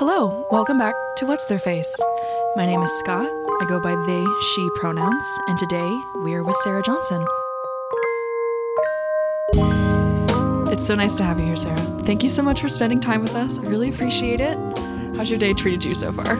Hello, welcome back to What's Their Face. My name is Scott. I go by they, she pronouns, and today we are with Sarah Johnson. It's so nice to have you here, Sarah. Thank you so much for spending time with us. I really appreciate it. How's your day treated you so far?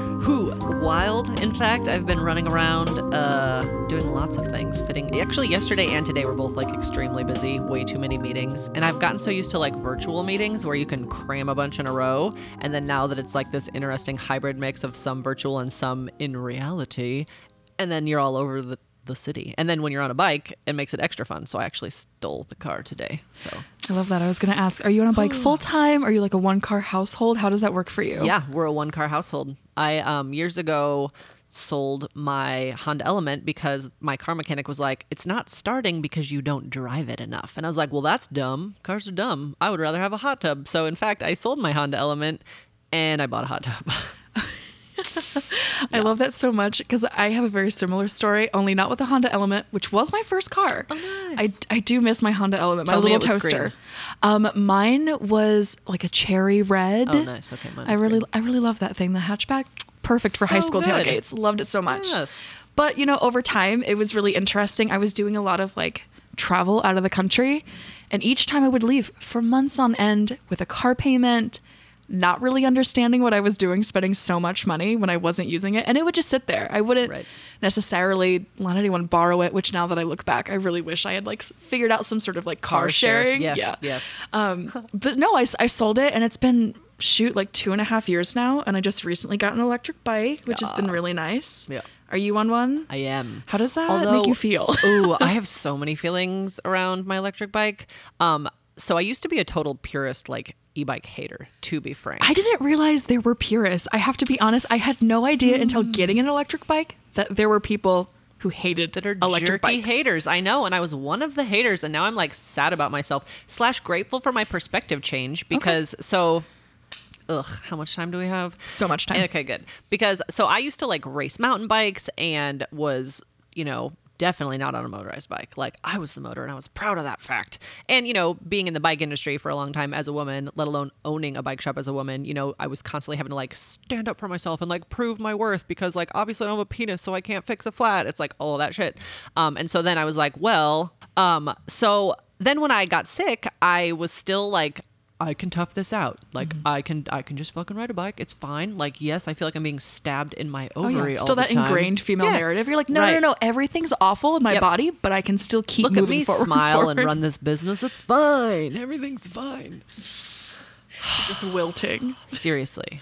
Wild. In fact, I've been running around uh, doing lots of things. Fitting. Actually, yesterday and today were both like extremely busy. Way too many meetings, and I've gotten so used to like virtual meetings where you can cram a bunch in a row. And then now that it's like this interesting hybrid mix of some virtual and some in reality, and then you're all over the the city. And then when you're on a bike, it makes it extra fun. So I actually stole the car today. So I love that. I was going to ask, are you on a bike full time? Are you like a one car household? How does that work for you? yeah, we're a one car household. I um years ago sold my Honda Element because my car mechanic was like, "It's not starting because you don't drive it enough." And I was like, "Well, that's dumb. Cars are dumb. I would rather have a hot tub." So in fact, I sold my Honda Element and I bought a hot tub. I love that so much because I have a very similar story, only not with the Honda Element, which was my first car. Oh, I, I do miss my Honda Element, my Tell me little toaster. Um, mine was like a cherry red. Oh, nice. Okay, mine I really green. I really love that thing. The hatchback, perfect for high school good. tailgates. Loved it so much. Yes. But you know, over time, it was really interesting. I was doing a lot of like travel out of the country, and each time I would leave for months on end with a car payment, not really understanding what I was doing, spending so much money when I wasn't using it, and it would just sit there. I wouldn't Right. necessarily let anyone borrow it. Which now that I look back, I really wish I had like figured out some sort of like car, Car share. sharing. Yeah, yeah. yeah. Um, but no, I, I sold it, and it's been shoot like two and a half years now, and I just recently got an electric bike, which has been really nice. Yeah. Are you on one? I am. How does that Although- make you feel? Ooh, I have so many feelings around my electric bike. Um, so I used to be a total purist, like e-bike hater, to be frank. I didn't realize there were purists. I have to be honest, I had no idea until Mm. getting an electric bike that there were people who hated that are electric jerky bikes. haters. I know, and I was one of the haters, and now I'm like sad about myself. Slash grateful for my perspective change because so. Ugh, how much time do we have? So much time. Okay, good. Because so I used to like race mountain bikes and was, you know, definitely not on a motorized bike. Like I was the motor and I was proud of that fact. And, you know, being in the bike industry for a long time as a woman, let alone owning a bike shop as a woman, you know, I was constantly having to like stand up for myself and like prove my worth because like obviously I don't have a penis, so I can't fix a flat. It's like all that shit. Um, and so then I was like, well, um, so then when I got sick, I was still like I can tough this out. Like Mm-hmm. I can I can just fucking ride a bike. It's fine. Like yes, I feel like I'm being stabbed in my Oh ovary. yeah, all still that time. ingrained female Yeah. narrative. You're like, no, no, Right. no, no, everything's awful in my Yep. body, but I can still keep Look at moving me forward. smile and run this business. It's fine. Everything's fine. just wilting. Seriously.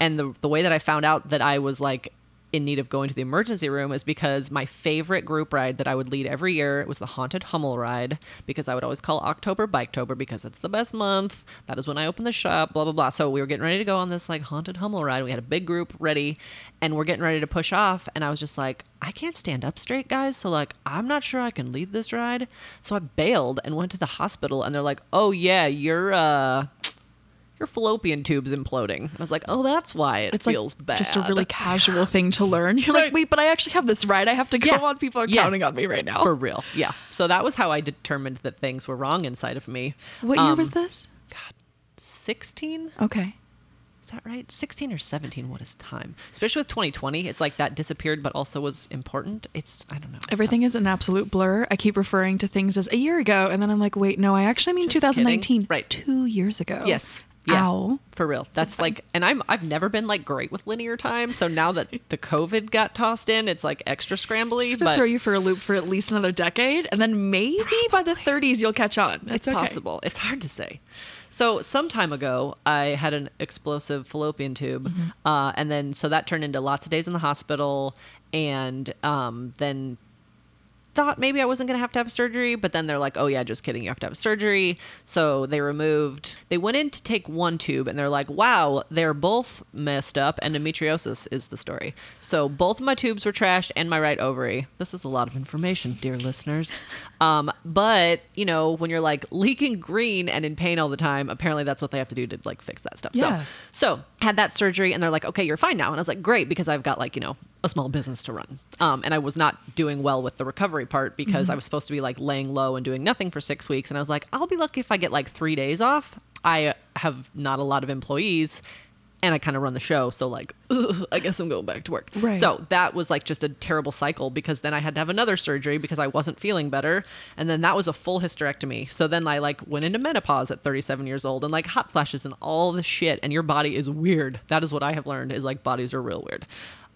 And the the way that I found out that I was like in need of going to the emergency room is because my favorite group ride that I would lead every year was the haunted Hummel ride because I would always call October Biketober because it's the best month. That is when I open the shop, blah blah blah. So we were getting ready to go on this like haunted Hummel ride. We had a big group ready and we're getting ready to push off and I was just like, I can't stand up straight, guys. So like I'm not sure I can lead this ride. So I bailed and went to the hospital and they're like, "Oh yeah, you're uh your fallopian tube's imploding. I was like, oh, that's why it It's feels like bad. just a really casual thing to learn. You're like, wait, but I actually have this right. I have to go Yeah. on. People are Yeah. counting on me right now. for real. Yeah. So that was how I determined that things were wrong inside of me. what year Um, was this? God, 16? Okay. Is that right? 16 or 17? What is time? Especially with 2020, it's like that disappeared, but also was important. It's, I don't know. Everything is an absolute blur. I keep referring to things as a year ago, and then I'm like, wait, no, I actually mean Just 2019. kidding. Right. Two years ago. Yes. Yeah. Ow. For real. That's like, and I'm, I've never been like great with linear time. So now that the COVID got tossed in, it's like extra scrambly. It's gonna But throw you for a loop for at least another decade, and then maybe by the 30s you'll catch on. It's It's okay. possible. It's hard to say. So some time ago, I had an explosive fallopian tube, Mm-hmm. uh, and then so that turned into lots of days in the hospital, and um, then thought maybe I wasn't gonna have to have surgery, but then they're like, "Oh yeah, just kidding, you have to have surgery." So they removed. They went in to take one tube, and they're like, "Wow, they're both messed up." Endometriosis is the story. So both of my tubes were trashed, and my right ovary. This is a lot of information, dear listeners. Um, but you know, when you're like leaking green and in pain all the time, apparently that's what they have to do to like fix that stuff. Yeah. So so had that surgery, and they're like, "Okay, you're fine now." And I was like, "Great," because I've got like you know a small business to run. Um, and I was not doing well with the recovery part because I was supposed to be like laying low and doing nothing for six weeks. And I was like, I'll be lucky if I get like three days off. I have not a lot of employees. and I kind of run the show. So like, ugh, I guess I'm going back to work. Right. So that was like just a terrible cycle because then I had to have another surgery because I wasn't feeling better, and then that was a full hysterectomy. So then I like went into menopause at 37 years old and like hot flashes and all the shit, and your body is weird. That is what I have learned is like bodies are real weird.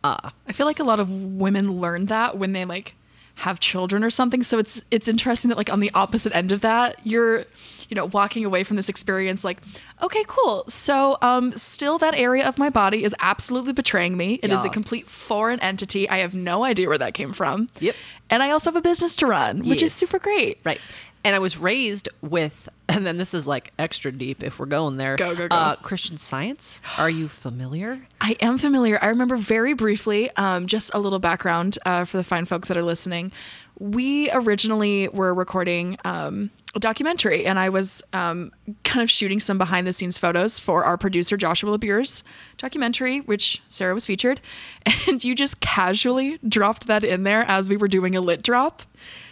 Uh, I feel like a lot of women learn that when they like have children or something. So it's it's interesting that like on the opposite end of that, you're you know walking away from this experience like, okay, cool. So um still that area of my body is absolutely betraying me. It is a complete foreign entity. I have no idea where that came from. Yep. And I also have a business to run, which is super great. Right. And I was raised with, and then this is like extra deep if we're going there. Go, go, go. Uh, Christian Science. Are you familiar? I am familiar. I remember very briefly, um, just a little background uh, for the fine folks that are listening. We originally were recording um, a documentary, and I was um, kind of shooting some behind the scenes photos for our producer, Joshua LeBeur's documentary, which Sarah was featured. And you just casually dropped that in there as we were doing a lit drop.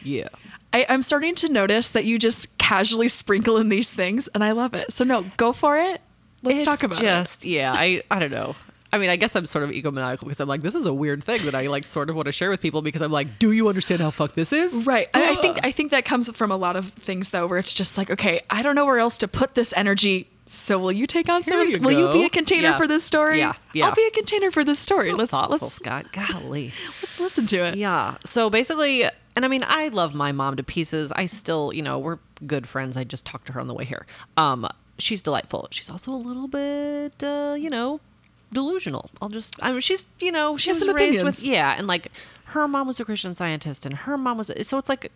Yeah. I, I'm starting to notice that you just casually sprinkle in these things, and I love it. So, no, go for it. Let's It's talk about it. just, yeah, I, I don't know. I mean, I guess I'm sort of egomaniacal because I'm like, this is a weird thing that I like sort of want to share with people because I'm like, do you understand how fucked this is? Right. I, I think I think that comes from a lot of things though, where it's just like, okay, I don't know where else to put this energy. So will you take on some? Of you this? Will you be a container Yeah. for this story? Yeah, yeah. I'll be a container for this story. So let's thoughtful, let's Scott. Golly. let's listen to it. Yeah. So basically, and I mean, I love my mom to pieces. I still, you know, we're good friends. I just talked to her on the way here. Um, she's delightful. She's also a little bit, uh, you know, delusional. I'll just, I mean, she's, you know, she has was some raised opinions. with, yeah, and like her mom was a Christian scientist, and her mom was, so it's like.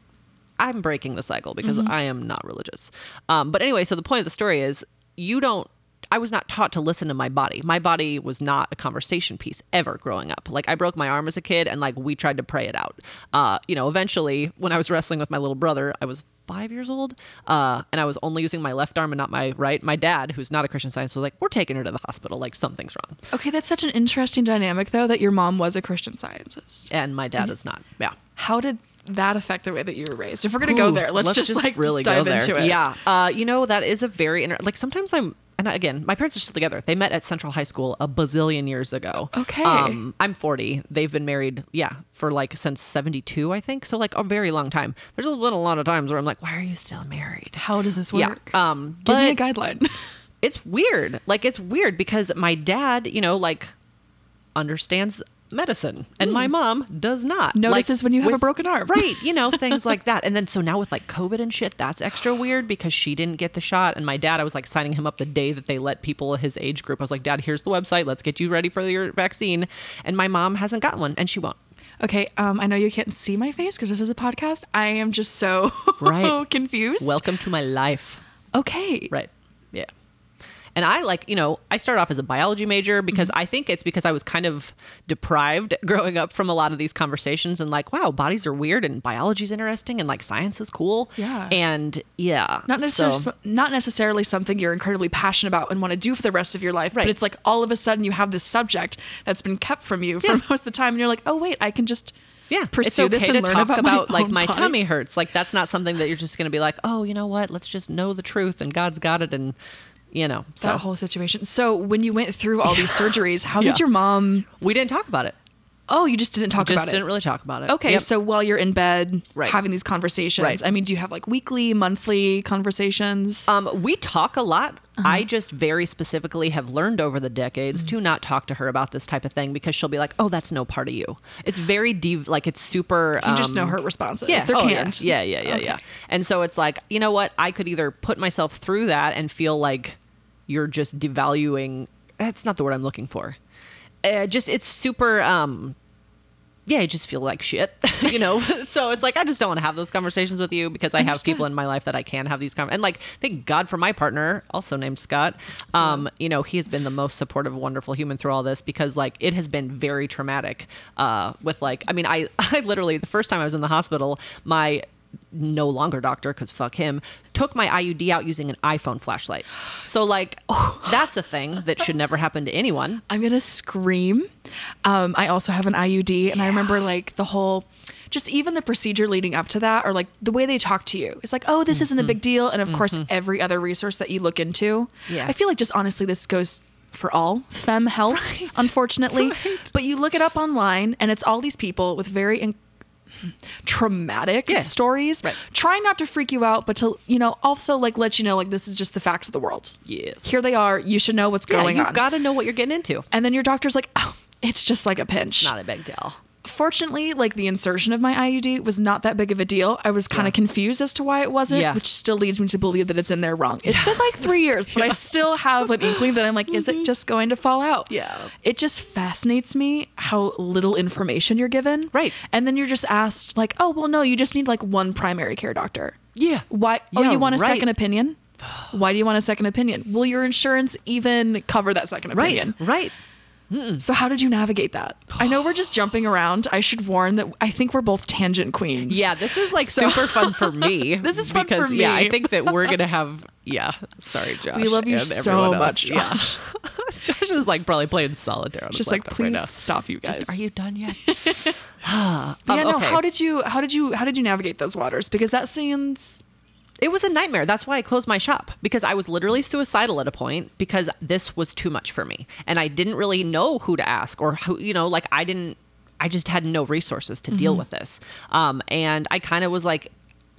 I'm breaking the cycle because Mm-hmm. I am not religious. Um, but anyway, so the point of the story is you don't I was not taught to listen to my body. My body was not a conversation piece ever growing up. Like I broke my arm as a kid and like we tried to pray it out. Uh, you know, eventually when I was wrestling with my little brother, I was five years old, uh, and I was only using my left arm and not my right. My dad, who's not a Christian scientist, was like, "We're taking her to the hospital. Like something's wrong." Okay, that's such an interesting dynamic though that your mom was a Christian scientist. And my dad is not. Yeah. How did that affect the way that you were raised? If we're gonna go there, let's, just, like really just dive into it. Yeah, uh, you know that is a very inter- like sometimes I'm and again my parents are still together. They met at Central High School a bazillion years ago. Okay. um, I'm 40. They've been married, yeah, for like since 72, I think. So like a very long time. There's a little lot of times where I'm like, why are you still married? How does this Yeah. work? Um, Give me a guideline. it's weird. Like it's weird because my dad, you know, like understands medicine and my mom does not. Hmm. Notices Like, when you have a broken arm. Right, you know, things like that. And then so now with like COVID and shit, that's extra weird because she didn't get the shot and my dad, I was like signing him up the day that they let people his age group. I was like, "Dad, here's the website. Let's get you ready for your vaccine." And my mom hasn't gotten one and she won't. Okay, um, I know you can't see my face because this is a podcast. I am just so Right. confused. Welcome to my life. okay, Right. Yeah. And I like, you know, I started off as a biology major because mm-hmm. I think it's because I was kind of deprived growing up from a lot of these conversations and like, wow, bodies are weird and biology's interesting and like science is cool. Yeah. And yeah. Not so- necessarily, not necessarily something you're incredibly passionate about and want to do for the rest of your life, Right. but it's like all of a sudden you have this subject that's been kept from you for Yeah. most of the time, and you're like, oh wait, I can just yeah, pursue it's okay this and to learn talk about, about, my like my body. tummy hurts. Like that's not something that you're just going to be like, oh, you know what? Let's just know the truth and God's got it, and you know. So That whole situation. So when you went through all these surgeries, how Yeah. did your mom? we didn't talk about it. Oh, you just didn't talk Just about didn't it. really talk about it. Okay, Yep. so while you're in bed Right. having these conversations, Right. I mean, do you have like weekly, monthly conversations? Um, we talk a lot. Uh-huh. I just very specifically have learned over the decades Mm-hmm. to not talk to her about this type of thing because she'll be like, "Oh, that's no part of you." It's very deep, like it's super. you just know um, her responses. Yeah, They're oh, yeah. canned. Yeah, yeah, yeah, yeah. And so it's like, you know what? I could either put myself through that and feel like you're just devaluing. That's not the word I'm looking for. Uh, just it's super. um yeah, I just feel like shit, you know. so it's like I just don't want to have those conversations with you because I have people in my life that I can have these conversations. And like, thank God for my partner, also named Scott. Um, you know, he has been the most supportive, wonderful human through all this because like it has been very traumatic. Uh, with like, I mean, I I literally the first time I was in the hospital, my no longer doctor because fuck him took my IUD out using an iPhone flashlight. So like, that's a thing that should never happen to anyone. I'm gonna scream. Um, I also have an IUD, and I remember like the whole, just even the procedure leading up to that, or like the way they talk to you. It's like, oh, this isn't a big deal, and of course, every other resource that you look into. Mm-hmm. Yeah. I feel like just honestly, this goes for all fem health, unfortunately. Right. But you look it up online, and it's all these people with very in- traumatic Yeah. stories. Right. Trying not to freak you out, but to you know also like let you know like this is just the facts of the world. Yes. Here they are. You should know what's yeah, going you on. You've got to know what you're getting into. and then your doctor's like, oh, it's just like a pinch. Not a big deal. Fortunately, like the insertion of my IUD was not that big of a deal. I was kind of confused as to why it wasn't, Yeah. which still leads me to believe that it's in there wrong. It's been like three years, but I still have an inkling that I'm like, is it just going to fall out? Mm-hmm. Yeah. It just fascinates me how little information you're given. Right. And then you're just asked, like, oh, well, no, you just need like one primary care doctor. Yeah. Why? oh, Yeah, you want a right. second opinion? Why do you want a second opinion? Will your insurance even cover that second opinion? Right. opinion? Right. So how did you navigate that? I know we're just jumping around. I should warn that I think we're both tangent queens. Yeah, this is like So- super fun for me. This is fun for because, Yeah. I think that we're gonna have. Yeah, sorry, Josh. We love you so much, Yeah, Josh is like probably playing solitaire on Just like please right now. stop you guys. Just, are you done yet? But yeah, Um, no, okay. how did you how did you how did you navigate those waters? Because that seems It was a nightmare. That's why I closed my shop because I was literally suicidal at a point because this was too much for me. And I didn't really know who to ask or who, you know, like I didn't, I just had no resources to deal with this. Um, and I kind of was like,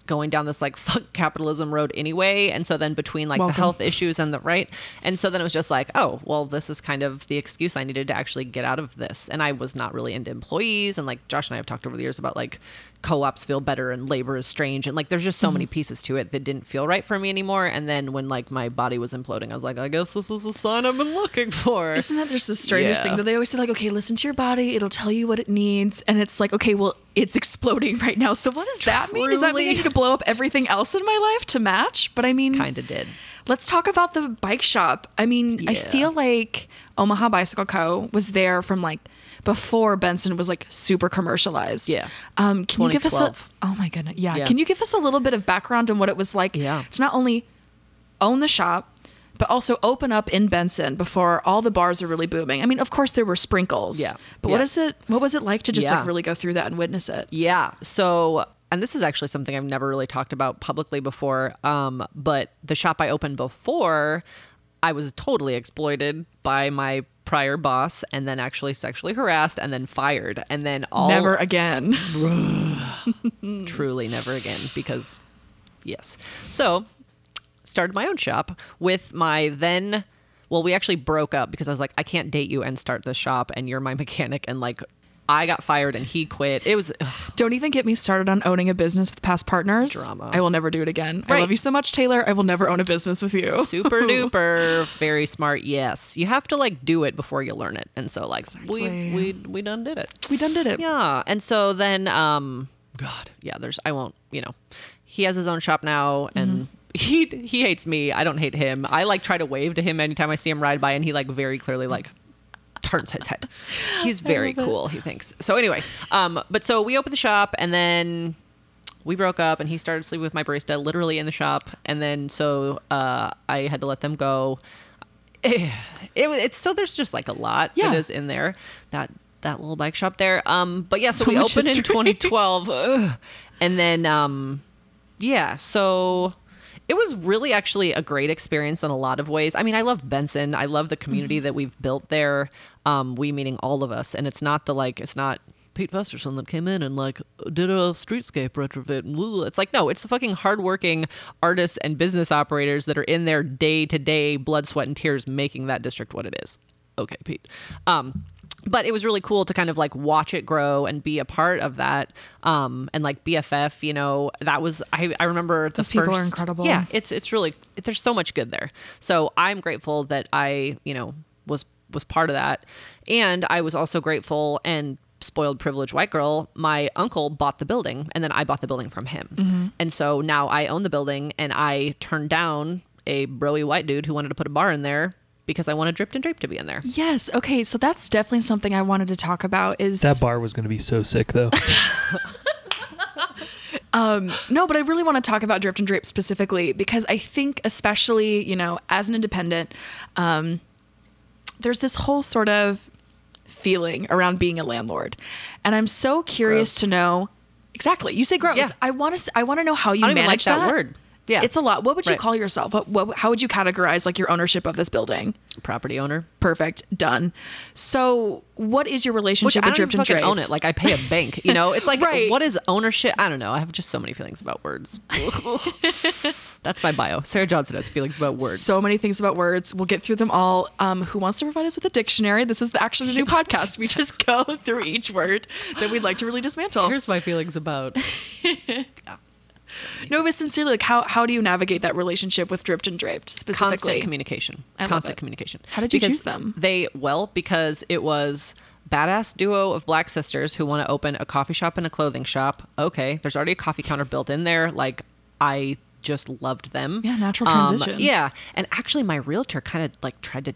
going down this like fuck capitalism road anyway and so then between like Welcome. the health issues and the right and so then it was just like oh well this is kind of the excuse i needed to actually get out of this and i was not really into employees and like josh and i have talked over the years about like co-ops feel better and labor is strange. And like there's just so many mm-hmm. pieces to it that didn't feel right for me anymore. And then when like my body was imploding i was like i guess this is the sign i've been looking for. Isn't that just the strangest Yeah. thing that they always say like okay listen to your body. It'll tell you what it needs. And it's like okay well it's exploding right now. So what does that mean? Does that mean I Truly. need to blow up everything else in my life to match? But I mean kind of did. Let's talk about the bike shop. I mean, I feel like Omaha Bicycle Co. was there from like before Benson was like super commercialized. Yeah. Um, can you give us a? Oh my goodness. Yeah. Yeah. Can you give us a little bit of background on what it was like? Yeah. To not only own the shop, but also open up in Benson before all the bars are really booming. I mean, of course there were sprinkles. Yeah. But what Yeah. is it? What was it like to just Yeah. like really go through that and witness it? Yeah. So, and this is actually something I've never really talked about publicly before. Um, but the shop I opened before, I was totally exploited by my prior boss and then actually sexually harassed and then fired. And then all Never again. truly never again because yes. So, started my own shop with my then well, we actually broke up because I was like, I can't date you and start this shop and you're my mechanic and like I got fired and he quit. It was ugh, Don't even get me started on owning a business with past partners. Drama. I will never do it again. I love you so much, Taylor. I will never own a business with you. super duper very smart yes you have to like do it before you learn it and so like Exactly. we we we done did it We done did it. yeah and so then um god yeah there's i won't you know he has his own shop now and he he hates me i don't hate him i like try to wave to him anytime i see him ride by and he like very clearly like turns his head he's very love it. cool he thinks so anyway um but so we opened the shop and then we broke up and he started sleeping with my barista literally in the shop and then so uh, i had to let them go it, it, was- it's so there's just like a lot Yeah. that is in there that that little bike shop there um but yeah so, So we opened in 2012 Ugh. and then um yeah so it was really actually a great experience in a lot of ways. I mean, I love Benson. I love the community that we've built there. Um, we meaning all of us, and it's not the like, it's not Pete Festersen that came in and like did a streetscape retrofit. It's like no, it's the fucking hardworking artists and business operators that are in there day to day, blood, sweat, and tears, making that district what it is. Okay, Pete. Um, but it was really cool to kind of like watch it grow and be a part of that um and like bff you know that was i i remember the Those people are incredible. yeah it's it's really there's so much good there so i'm grateful that i you know was was part of that and i was also grateful and spoiled privileged white girl my uncle bought the building and then i bought the building from him Mm-hmm. and so now i own the building and i turned down a broy white dude who wanted to put a bar in there because i wanted dripped and draped to be in there Yes. Okay. So that's definitely something I wanted to talk about. Is That bar was going to be so sick, though. Um, no, but I really want to talk about Dripped and Draped specifically because I think, especially, you know, as an independent, um, there's this whole sort of feeling around being a landlord. And I'm so curious Gross. to know exactly. You say gross. Yeah. I want to I want to know how you I don't even like manage that word. Yeah. It's a lot. What would you Right. call yourself? What, what how would you categorize like your ownership of this building? Property owner. Perfect. Done. So, what is your Which relationship I with Dripped and Draped? own it. Like I pay a bank. You know, it's like Right. what is ownership? I don't know. I have just so many feelings about words. That's my bio. Sarah Johnson has feelings about words. So many things about words. We'll get through them all. Um, who wants to provide us with a dictionary? This is the, actually the new podcast. We just go through each word that we'd like to really dismantle. Here's my feelings about. No, but sincerely, like how how do you navigate that relationship with Dripped and Draped specifically? constant communication. I constant communication. How did you Because choose them? They well because it was badass duo of black sisters who want to open a coffee shop and a clothing shop. Okay, there's already a coffee counter built in there. Like I just loved them. Yeah, natural Um, transition. yeah, and actually, my realtor kind of like tried to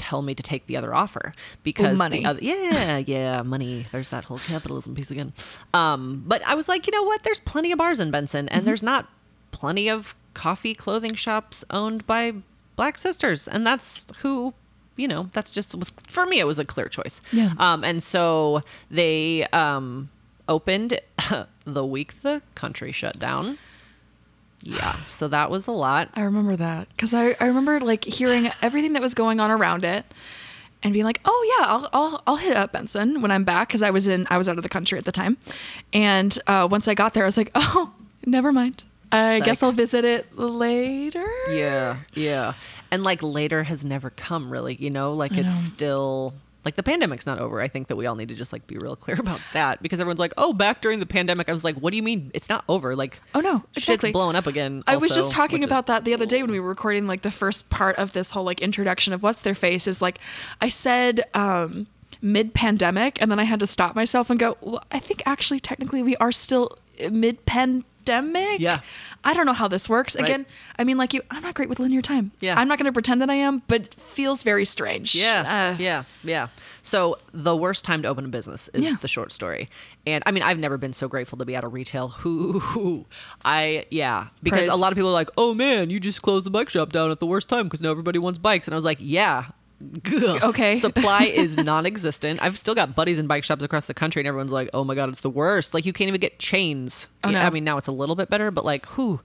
tell me to take the other offer because money. other- yeah, yeah, money. There's that whole capitalism piece again. Um, but I was like, you know what? There's plenty of bars in Benson, Mm-hmm. and there's not plenty of coffee clothing shops owned by black sisters, and that's who. You know, that's just was for me. It was a clear choice. Yeah. Um, and so they um opened the week the country shut down. Yeah. So that was a lot. I remember that because I, I remember like hearing everything that was going on around it and being like, oh yeah, I'll I'll, I'll hit up Benson when I'm back because I was in I was out of the country at the time, and uh, once I got there, I was like, oh, never mind. I Psych. guess I'll visit it later. Yeah, yeah. And like later has never come really, you know, like I it's know. still like the pandemic's not over. I think that we all need to just like be real clear about that because everyone's like, "Oh, back during the pandemic." I was like, "What do you mean? It's not over." Like Oh no, exactly. shit's blowing up again. I was just talking is- about that the other day when we were recording like the first part of this whole like introduction of what's their face is like I said um mid pandemic and then I had to stop myself and go well, I think actually technically we are still mid pandemic. Yeah. I don't know how this works. Right. Again, I mean like you I'm not great with linear time. Yeah. I'm not going to pretend that I am, but it feels very strange. Yeah, Uh, yeah, yeah. So the worst time to open a business is Yeah. the short story, and I mean I've never been so grateful to be out of retail. Who, I yeah, because Praise. a lot of people are like, "Oh man, you just closed the bike shop down at the worst time because now everybody wants bikes," and I was like, "Yeah." Okay. Supply is non-existent. I've still got buddies in bike shops across the country, and everyone's like, "Oh my god, it's the worst!" Like you can't even get chains. Oh, no. I mean now it's a little bit better, but like, who,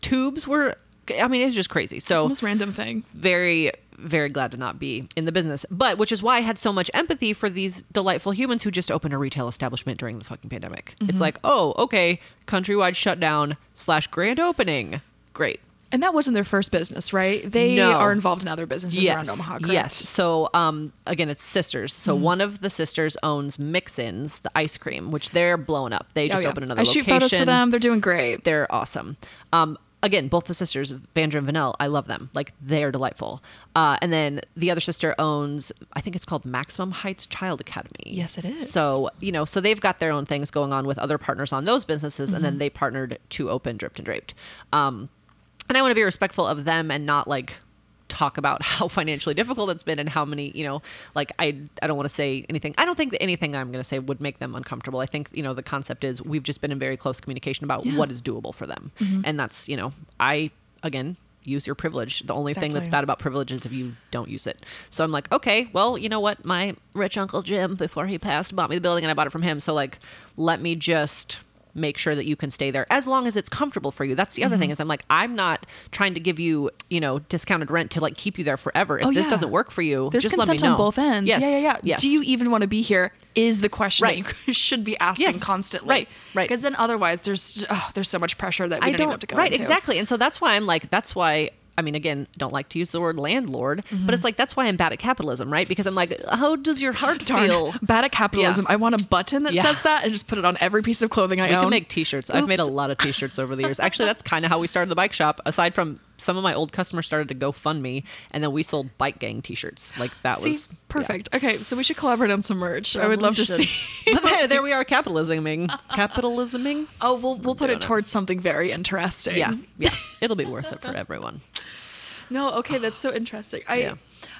tubes were. I mean, it's just crazy. So It's the most random thing. very very glad to not be in the business but which is why i had so much empathy for these delightful humans who just opened a retail establishment during the fucking pandemic Mm-hmm. it's like oh okay countrywide shutdown slash grand opening great And that wasn't their first business, right? They No. are involved in other businesses around Omaha, correct? yes so um again it's sisters so Mm-hmm. one of the sisters owns mix-ins the ice cream which they're blowing up they Oh, just yeah. opened another I location shoot photos for them. They're doing great. they're awesome. Um, again, both the sisters, Vandra and Vanel, I love them. Like they're delightful. Uh, and then the other sister owns, I think it's called Maximum Heights Child Academy. Yes, it is. So you know, so they've got their own things going on with other partners on those businesses, and Mm-hmm. then they partnered to open Dripped and Draped. Um, and I want to be respectful of them and not like talk about how financially difficult it's been and how many you know like i i don't want to say anything i don't think that anything i'm going to say would make them uncomfortable. I think you know the concept is we've just been in very close communication about Yeah. what is doable for them. Mm-hmm. And that's you know i again use your privilege. The only thing that's bad about privilege is if you don't use it. So i'm like okay well you know what? My rich uncle jim before he passed bought me the building and i bought it from him. So like let me just make sure that you can stay there as long as it's comfortable for you that's the other Mm-hmm. thing is i'm like i'm not trying to give you you know discounted rent to like keep you there forever if Oh, this yeah. doesn't work for you There's just let me consent on both ends. yes. Yeah, yeah, yeah. yes. Do you even want to be here? Is the question Right. that you should be asking Yes. constantly. Right, right. Because then otherwise, there's oh, there's so much pressure that we I don't, know what to go right into. exactly and so that's why i'm like that's why I mean, again, don't like to use the word landlord, Mm-hmm. but it's like that's why I'm bad at capitalism, right? Because I'm like, how does your heart Darn, feel? bad at capitalism. Yeah. I want a button that Yeah. says that and just put it on every piece of clothing I We own. can make T-shirts. I've made a lot of T-shirts over the years. Actually, that's kind of how we started the bike shop. Aside from some of my old customers started to go fund me, and then we sold bike gang T-shirts. Like that See, was yeah. perfect. Okay, so we should collaborate on some merch. I would love to see. should. but there, there we are, capitalisming, capitalisming. Oh, we'll we'll put it Doing it. towards something very interesting. Yeah, yeah, it'll be worth it for everyone. No, okay, that's so interesting. I Yeah.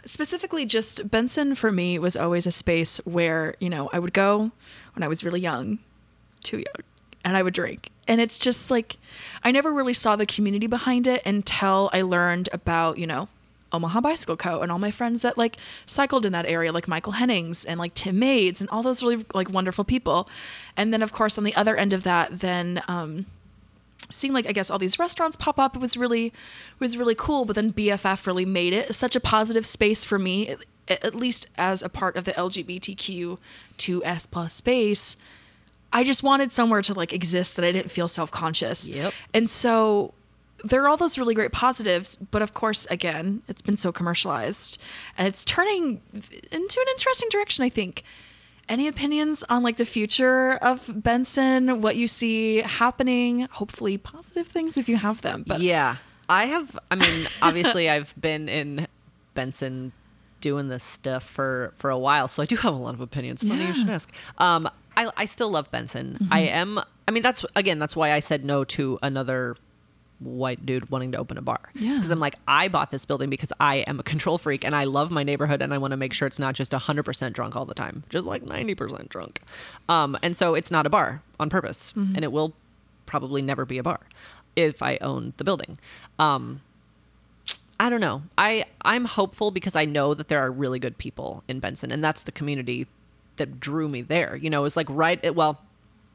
specifically just Benson for me was always a space where, you know, I would go when I was really young, too young, and I would drink. And it's just like I never really saw the community behind it until I learned about, you know, Omaha Bicycle Co. and all my friends that like cycled in that area, like Michael Hennings and like Tim Maids and all those really like wonderful people. And then of course on the other end of that, then um seeing like I guess all these restaurants pop up. Was really was really cool. But then BFF really made it such a positive space for me, at, at least as a part of the LGBTQ2S plus space. I just wanted somewhere to like exist that I didn't feel self conscious. Yep. And so there are all those really great positives, but of course, again, it's been so commercialized and it's turning into an interesting direction, I think. Any opinions on like the future of Benson, what you see happening? Hopefully positive things if you have them. But yeah, I have. I mean, obviously, I've been in Benson doing this stuff for for a while, so I do have a lot of opinions. Funny you should ask. Um, I I still love Benson. I am. I mean, that's again, that's why I said no to another white dude wanting to open a bar. Yeah. Because I'm like, I bought this building because I am a control freak and I love my neighborhood and I want to make sure it's not just 100% drunk all the time, just like 90% drunk. Um, and so it's not a bar on purpose and it will probably never be a bar if I own the building. Um, I don't know. I I'm hopeful because I know that there are really good people in Benson, and that's the community that drew me there. You know, it was like right. It, well,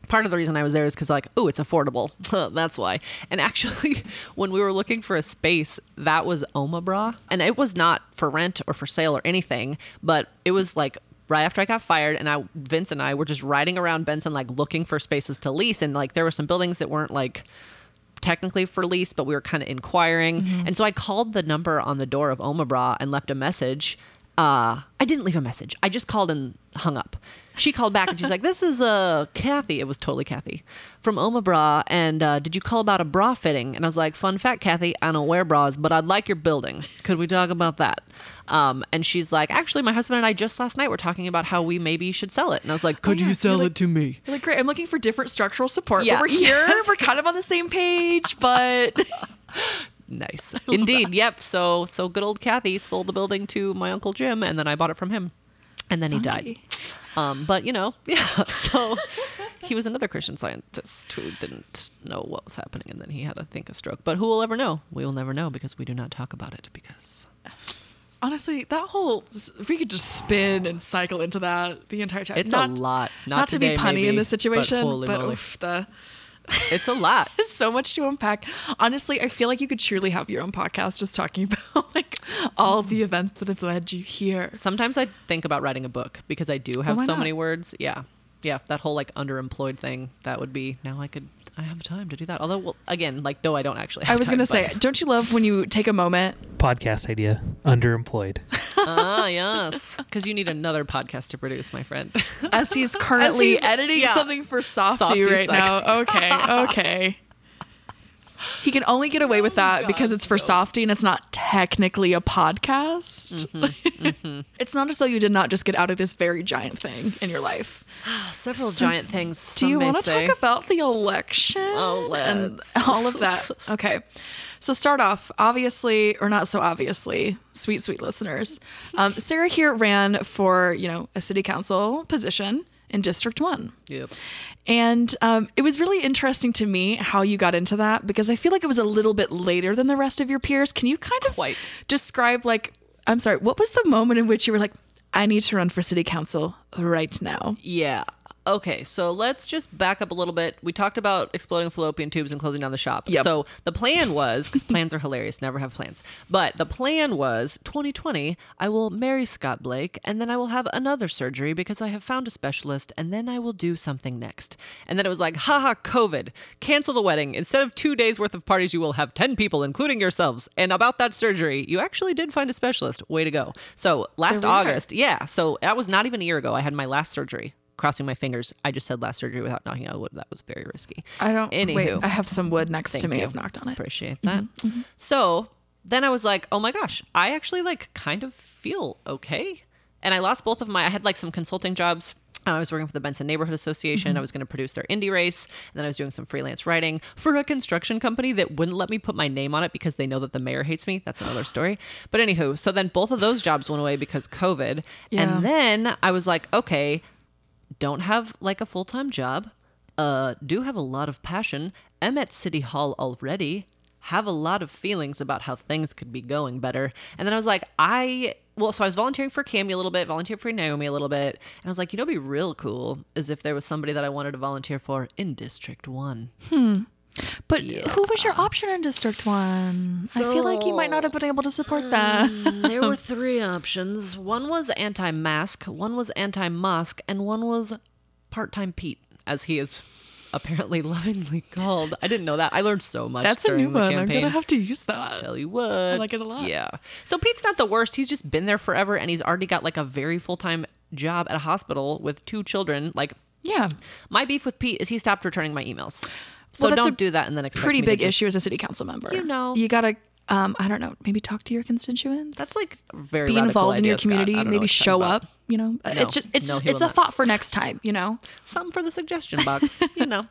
part of the reason I was there is because like, oh, it's affordable. that's why. And actually, when we were looking for a space, that was Omabra, and it was not for rent or for sale or anything, but it was like. Right after I got fired, and I Vince and I were just riding around Benson, like looking for spaces to lease, and like there were some buildings that weren't like technically for lease, but we were kind of inquiring. Mm-hmm. And so I called the number on the door of Omabra and left a message. Uh, I didn't leave a message. I just called and hung up. She called back and she's like, "This is uh Kathy." It was totally Kathy from Omabra. And uh, did you call about a bra fitting? And I was like, "Fun fact, Kathy, I don't wear bras, but I'd like your building. Could we talk about that?" Um, and she's like, "Actually, my husband and I just last night were talking about how we maybe should sell it." And I was like, "Could yeah, you sell like- it to me?" You're like, great, I'm looking for different structural support. Yeah. But we're here. Yes. We're kind of on the same page, but Nice. Indeed. Yep. So so good old Kathy sold the building to my uncle Jim and then I bought it from him. And then he died. Um, but you know, yeah. So he was another Christian scientist who didn't know what was happening and then he had, I think, a stroke. But who will ever know? We will never know because we do not talk about it because honestly, that whole we could just spin and cycle into that the entire time. it's not, a lot. Not, Not, to be punny maybe, in this but situation, holy but, moly. oof, the it's a lot. there's so much to unpack. Honestly, I feel like you could truly have your own podcast just talking about like all the events that have led you here. Sometimes I think about writing a book because I do have so not? many words. Yeah. Yeah, that whole like underemployed thing, that would be now I could I have time to do that. Although well, again, like no I don't actually have I was gonna say, don't you love when you take a moment? Podcast idea. Underemployed. ah, yes. Because you need another podcast to produce, my friend. As he's currently he's- editing yeah. something for Softy, Softy right Cycle. now. Okay, okay. He can only get away with that because it's for so- Softy and it's not technically a podcast. Mm-hmm, it's not as though you did not just get out of this very giant thing in your life. Several So, giant things. Do you want want to talk about the election Oh, and all of that? Okay. So start off, obviously, or not so obviously, sweet, sweet listeners. Um, Sarah here ran for, you know, a city council position in District 1. Yep. And um, it was really interesting to me how you got into that because I feel like it was a little bit later than the rest of your peers. Can you kind of Quite. describe, like, I'm sorry, what was the moment in which you were like, I need to run for city council right now? Yeah. Okay, so let's just back up a little bit. We talked about exploding fallopian tubes and closing down the shop. Yep. So the plan was because plans are hilarious, never have plans. But the plan was 2020, I will marry Scott Blake and then I will have another surgery because I have found a specialist and then I will do something next. And then it was like, haha, COVID, cancel the wedding. Instead of two days worth of parties, you will have 10 people, including yourselves. And about that surgery, you actually did find a specialist. Way to go. So last. August, yeah. So that was not even a year ago. I had my last surgery. Crossing my fingers. I just said last surgery without knocking out wood. That was very risky. I don't. Anywho. Wait, I have some wood next to me. you. I've knocked on it. Appreciate that. Mm-hmm, mm-hmm. So then I was like, oh my gosh, I actually like kind of feel okay. And I lost both of my, I had like some consulting jobs. Uh, I was working for the Benson Neighborhood Association. Mm-hmm. I was going to produce their indie race. And then I was doing some freelance writing for a construction company that wouldn't let me put my name on it because they know that the mayor hates me. That's another story. But anywho, so then both of those jobs went away because COVID. Yeah. And then I was like, okay, don't have like a full time job, uh, do have a lot of passion, am at City Hall already, have a lot of feelings about how things could be going better. And then I was like, I, well, so I was volunteering for Cami a little bit, volunteered for Naomi a little bit. And I was like, you know, be real cool is if there was somebody that I wanted to volunteer for in District 1. But who was your option in District 1? I feel like you might not have been able to support that. Hmm, there were three options. One was anti-mask, one was anti-mosque, and one was part-time Pete, as he is apparently lovingly called. I didn't know that. I learned so much. That's a new one. I'm going to have to use that. tell you what. I like it a lot. Yeah. So Pete's not the worst. He's just been there forever and he's already got like a very full-time job at a hospital with two children. Like Yeah. my beef with Pete is he stopped returning my emails. So Well, don't do that and then expect Pretty big issue as a city council member. You know. You got to, um, I don't know, maybe talk to your constituents. That's like very be involved in your idea, Scott. I community, maybe show up, you know. No. it's just it's No, it's a not. thought for next time, you know. Some for the suggestion box, you know.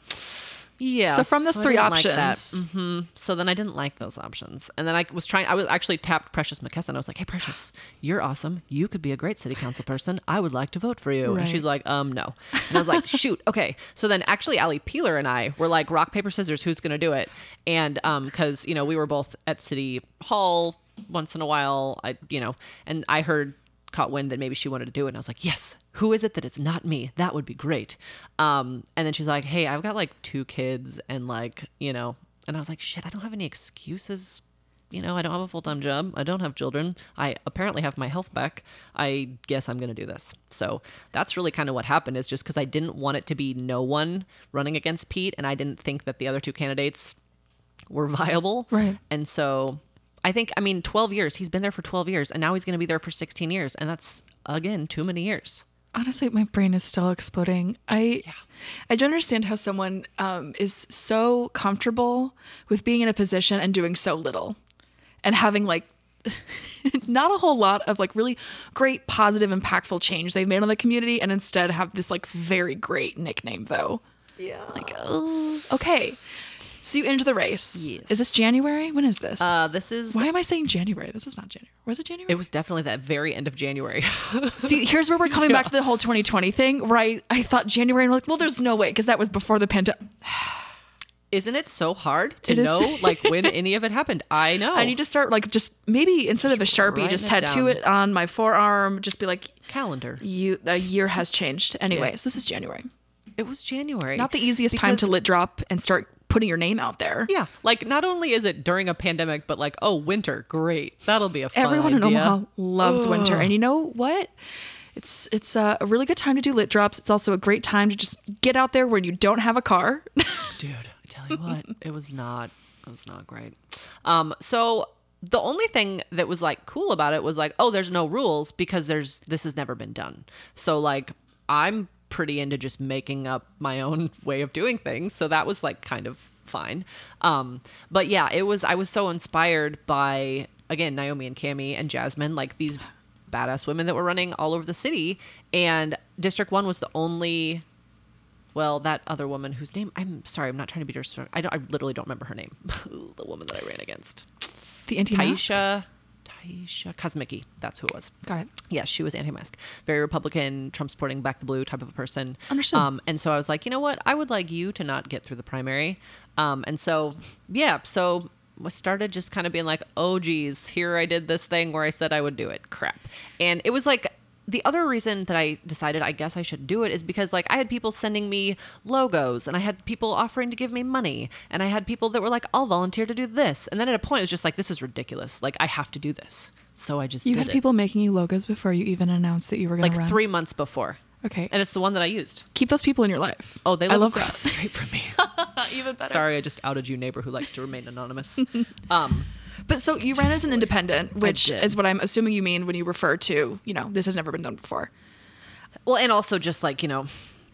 Yeah. So from those I three didn't like options- Mhm. So then I didn't like those options, and then I was trying. I was actually tapped Precious McKesson. I was like, "Hey, Precious, you're awesome. You could be a great city council person. I would like to vote for you." And she's like, "Um, no." And I was like, "Shoot, okay." So then actually, Ali Peeler and I were like, "Rock paper scissors. Who's gonna do it?" And um, because you know we were both at City Hall once in a while. I you know, and I heard caught wind that maybe she wanted to do it. And i was like yes who is it that it's not me? That would be great. Um and then she's like hey i've got like two kids and like you know and i was like shit i don't have any excuses. You know i don't have a full-time job. I don't have children. I apparently have my health back. I guess i'm going to do this. So that's really kind of what happened is just because i didn't want it to be no one running against pete and i didn't think that the other two candidates were viable. Right. and so I think, I mean, 12 years. He's been there for 12 years, and now he's going to be there for 16 years. And that's, again, too many years. Honestly, my brain is still exploding. I yeah. I don't understand how someone um, is so comfortable with being in a position and doing so little, and having like not a whole lot of like really great, positive, impactful change they've made on the community, and instead have this like very great nickname though. Yeah. Like, oh, okay. So you enter the race. Yes. Is this January? When is this? Uh, this is, Why am I saying January? This is not January. Was it January? it was definitely that very end of January. See, here's where we're coming back to the whole 2020 thing, right? I thought January, and I'm like, well, there's no way because that was before the pandemic. Isn't it so hard to It is. know, like, when any of it happened? I know. I need to start like just maybe instead of a sharpie, just tattoo down. it on my forearm. Just be like, calendar. you, a year has changed. Anyways, this is January. It was January. Not the easiest time to Because- lit drop and start putting your name out there. Yeah, like not only is it during a pandemic, but like, oh, winter, great. That'll be a fun Everyone in. Omaha loves winter, and you know what? It's it's a really good time to do lit drops. It's also a great time to just get out there when you don't have a car. dude i tell you what it was not it was not great um so the only thing that was like cool about it was like oh there's no rules because there's this has never been done so like i'm pretty into just making up my own way of doing things so that was like kind of fine um but yeah it was i was so inspired by again naomi and cami and jasmine like these badass women that were running all over the city and district one was the only well, that other woman whose name I'm sorry, I'm not trying to be disrespectful. I don't, I literally don't remember her name. the woman that I ran against, the anti Taisha, Taisha Kosmicki. That's who it was. Got it. Yeah, she was anti-mask, very Republican, Trump supporting, back the blue type of a person. Understood. Um, and so I was like, you know what? I would like you to not get through the primary. Um, and so yeah, so I started just kind of being like, oh geez, here I did this thing where I said I would do it. Crap. And it was like the other reason that I decided I guess I should do it is because like I had people sending me logos and I had people offering to give me money and I had people that were like, I'll volunteer to do this. And then at a point it was just like, this is ridiculous. Like I have to do this. So I just You had it. people making you logos before you even announced that you were going to like run. three months before. Okay. And it's the one that I used. Keep those people in your life. Oh, they I love that. street from me. Even better. Sorry, I just outed you, neighbor who likes to remain anonymous. Um, But so you ran as an independent, which is what I'm assuming you mean when you refer to, you know, this has never been done before. well, and also just like you know,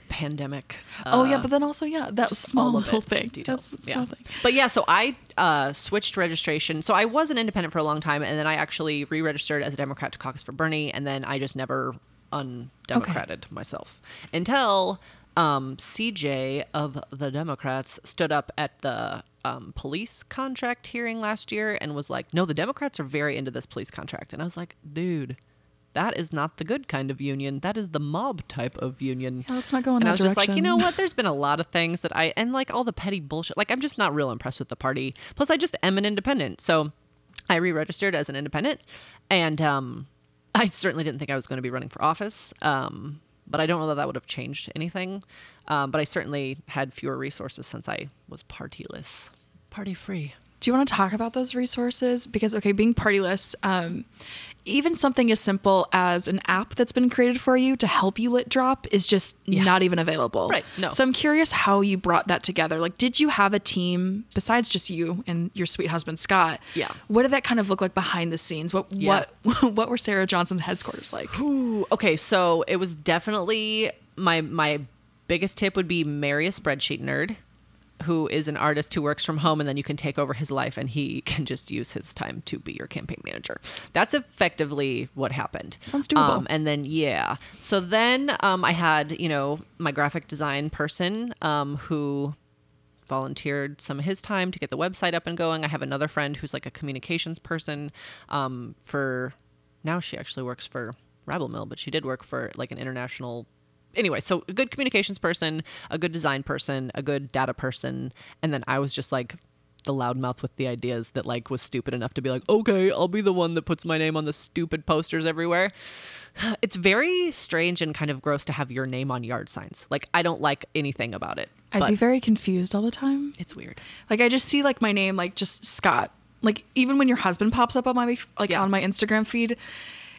pandemic. oh yeah, uh, but then also yeah, that small little it, thing. Details. That's yeah. thing. But yeah, so I uh, switched registration. So I was an independent for a long time, and then I actually re-registered as a Democrat to caucus for Bernie, and then I just never undemocrated myself until um, CJ of the Democrats stood up at the um, police contract hearing last year and was like, "No, the Democrats are very into this police contract," and I was like, "Dude." That is not the good kind of union. That is the mob type of union. Yeah, let's not go in and that I was just like, you know what? There's been a lot of things that I and like all the petty bullshit. Like I'm just not real impressed with the party. Plus, I just am an independent, so I re-registered as an independent, and um, I certainly didn't think I was going to be running for office. Um, but I don't know that that would have changed anything. Um, but I certainly had fewer resources since I was partyless, party free. Do you want to talk about those resources? Because okay, being partyless, um, even something as simple as an app that's been created for you to help you lit drop is just Yeah. not even available. Right, no. So I'm curious how you brought that together. Like, did you have a team besides just you and your sweet husband Scott? Yeah. What did that kind of look like behind the scenes? What Yeah. what what were Sarah Johnson's headquarters like? Ooh, okay, so it was definitely my my biggest tip would be marry a spreadsheet nerd who is an artist who works from home and then you can take over his life and he can just use his time to be your campaign manager. That's effectively what happened. Sounds doable. Um, and then yeah. So then um, I had, you know, my graphic design person um, who volunteered some of his time to get the website up and going. I have another friend who's like a communications person um, for now she actually works for Rabble Mill, but she did work for like an international anyway, so a good communications person, a good design person, a good data person, and then I was just like the loudmouth with the ideas that like was stupid enough to be like, okay, I'll be the one that puts my name on the stupid posters everywhere. It's very strange and kind of gross to have your name on yard signs. Like I don't like anything about it. I'd be very confused all the time. it's weird. Like I just see like my name, like just Scott. Like even when your husband pops up on my like Yeah. on my Instagram feed,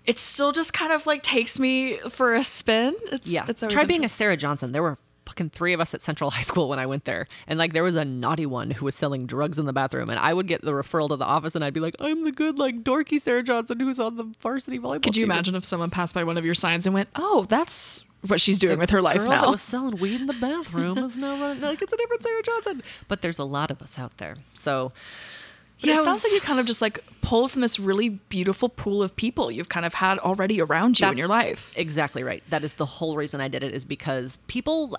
it still just kind of like takes me for a spin. It's Yeah. It's Try being a. Sarah Johnson. There were fucking three of us at Central High School when I went there. And like there was a naughty one who was selling drugs in the bathroom. And I would get the referral to the office and I'd be like, I'm the good, like dorky Sarah Johnson who's on the varsity volleyball Could you team." imagine if someone passed by one of your signs and went, "Oh, that's what she's doing with her life Girl that now"? was selling weed in the bathroom is now like it's a different Sarah Johnson. But there's a lot of us out there. So But it sounds like you kind of just like pulled from this really beautiful pool of people you've kind of had already around you in your life. Exactly right. That is the whole reason I did it is because people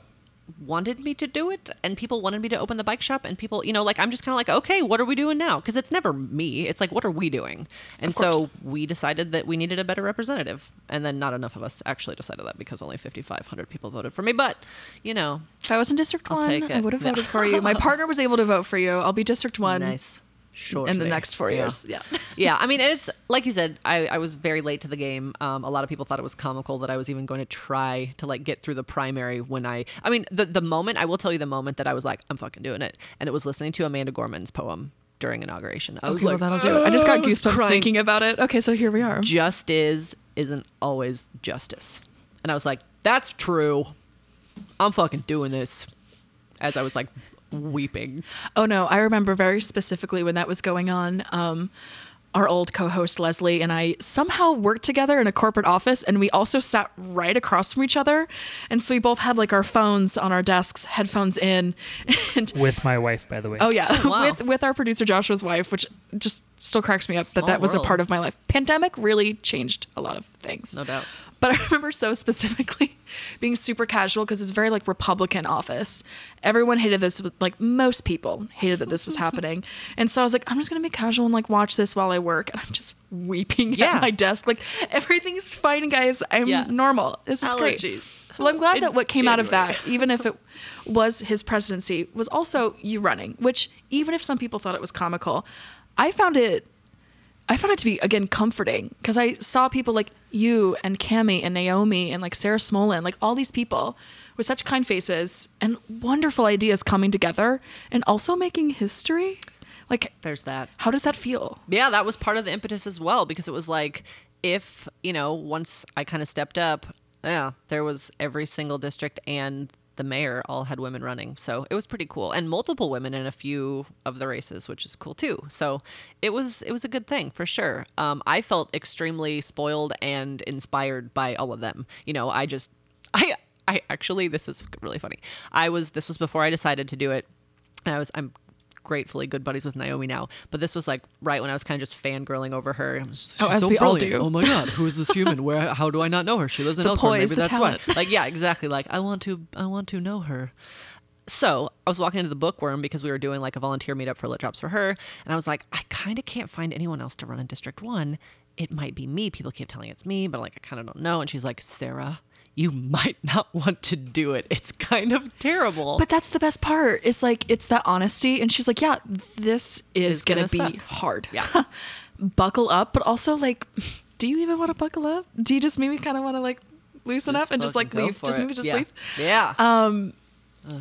wanted me to do it and people wanted me to open the bike shop and people you know like i'm just kind of like okay what are we doing now? Because it's never me. It's like what are we doing? And so we decided that we needed a better representative and then not enough of us actually decided that because only 5500 people voted for me. But you know If I was in District I'll One, I would have voted for you. My partner was able to vote for you. I'll be District One. Nice Short in the next four Yeah. years. Yeah. yeah, I mean, it's like you said. I, I was very late to the game. Um, a lot of people thought it was comical that I was even going to try to like get through the primary when I. I mean, the the moment I will tell you the moment that I was like, I'm fucking doing it, and it was listening to Amanda Gorman's poem during inauguration. I was Okay, well like, that'll do it. I just got "Oh," I goosebumps crying. thinking about it. Okay, so here we are. Just is isn't always justice, and I was like, that's true. I'm fucking doing this. As I was like weeping. Oh no, I remember very specifically when that was going on. Um, our old co-host Leslie and I somehow worked together in a corporate office, and we also sat right across from each other, and so we both had like our phones on our desks, headphones in, and With my wife, by the way. oh yeah, Wow. with with our producer Joshua's wife, which just still cracks me up Small that that was a part of my life. Pandemic really changed a lot of things, No doubt. But I remember so specifically being super casual because it was very like Republican office. Everyone hated this, like most people hated that this was happening. And so I was like, I'm just gonna be casual and like watch this while I work. And I'm just weeping Yeah. at my desk. Like everything's fine, guys. I'm Yeah. normal. This is great. Well, I'm glad In that what came out of that, even if it was his presidency, was also you running, which even if some people thought it was comical, I found it I found it to be again comforting because I saw people like you and Cami and Naomi and like Sarah Smolin, like all these people with such kind faces and wonderful ideas coming together and also making history. Like, There's that. how does that feel? yeah, that was part of the impetus as well because it was like if, you know, once I kind of stepped up, yeah, there was every single district and the mayor all had women running. So it was pretty cool. And multiple women in a few of the races, which is cool too. So it was it was a good thing for sure. Um, I felt extremely spoiled and inspired by all of them. You know, I just I I actually this is really funny. I was this was before I decided to do it. I was I'm gratefully good buddies with Naomi now, but this was like right when I was kind of just fangirling over her. I was, Oh, "She's as we all do. Oh my god, who is this human? Where? How do I not know her? She lives in The Elkhorn. poise, Maybe the that's talent. why. Like yeah, exactly. Like I want to I want to know her. So I was walking into the bookworm because we were doing like a volunteer meetup for Lit Drops for her, and I was like, I kind of can't find anyone else to run in District One. It might be me. People keep telling it's me, but like I kind of don't know. And she's like, Sarah, you might not want to do it. It's kind of terrible. But that's the best part. It's like it's that honesty, and she's like, "Yeah, this is It's gonna, gonna be suck. hard. Yeah. buckle up." But also, like, do you even want to buckle up? Do you just maybe kind of want to like loosen up and just like leave. Just it. maybe just yeah. leave. Yeah. Um,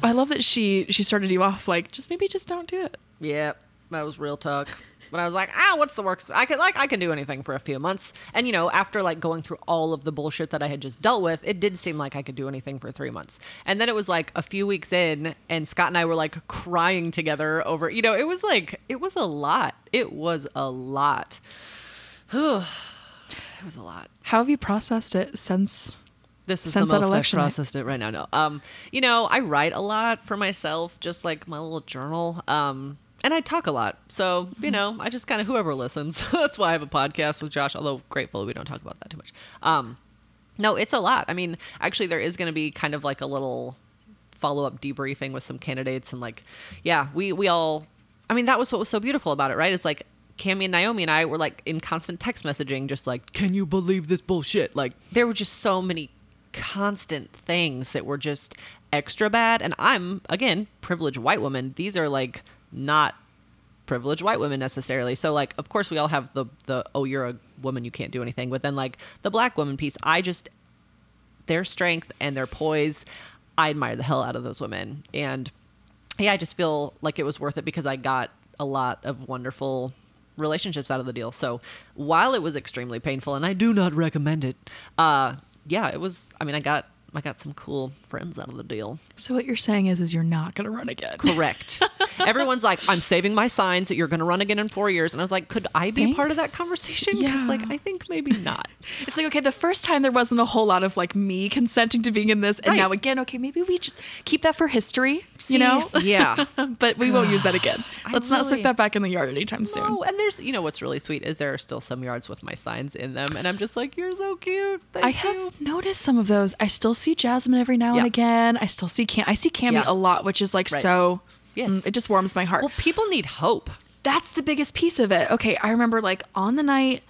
I love that she she started you off like just maybe just don't do it. Yep, that was real talk. But I was like, ah, what's the works? I could like I can do anything for a few months. And you know, after like going through all of the bullshit that I had just dealt with, it did seem like I could do anything for three months. And then it was like a few weeks in, and Scott and I were like crying together over. You know, it was like it was a lot. It was a lot. it was a lot. How have you processed it since? This is Since the most I've election processed it right now. No, um, you know, I write a lot for myself, just like my little journal. Um, and I talk a lot. So Mm-hmm. you know, I just kind of whoever listens. That's why I have a podcast with Josh. Although grateful we don't talk about that too much. Um, no, it's a lot. I mean, actually, there is going to be kind of like a little follow up debriefing with some candidates and like, yeah, we we all. I mean, that was what was so beautiful about it, right? It's like. Cami and Naomi and I were like in constant text messaging, just like, can you believe this bullshit? Like, there were just so many constant things that were just extra bad. And I'm, again, privileged white woman. These are like not privileged white women necessarily. So like of course we all have the the oh you're a woman you can't do anything. But then like the black woman piece, I just their strength and their poise, I admire the hell out of those women. And yeah, I just feel like it was worth it because I got a lot of wonderful relationships out of the deal. So while it was extremely painful and I do not recommend it, uh yeah, it was I mean I got I got some cool friends out of the deal. So what you're saying is, is you're not gonna run again. Correct. Everyone's like, I'm saving my signs that you're going to run again in four years. And I was like, could I be part of that conversation? Because, Yeah. like, I think maybe not. It's like okay, the first time there wasn't a whole lot of like me consenting to being in this, and Right. now again, okay, maybe we just keep that for history, See? you know? Yeah. but we won't use that again. I Let's not stick that back in the yard anytime soon. Oh, and there's, you know, what's really sweet is there are still some yards with my signs in them. And I'm just like, you're so cute. Thank I you. have noticed some of those. I still see Jasmine every now Yeah. and again. I still see Cam. I see Cammy Yeah. a lot, which is like Right. so. Yes. mm, it just warms my heart. Well, people need hope. That's the biggest piece of it. Okay, I remember like on the night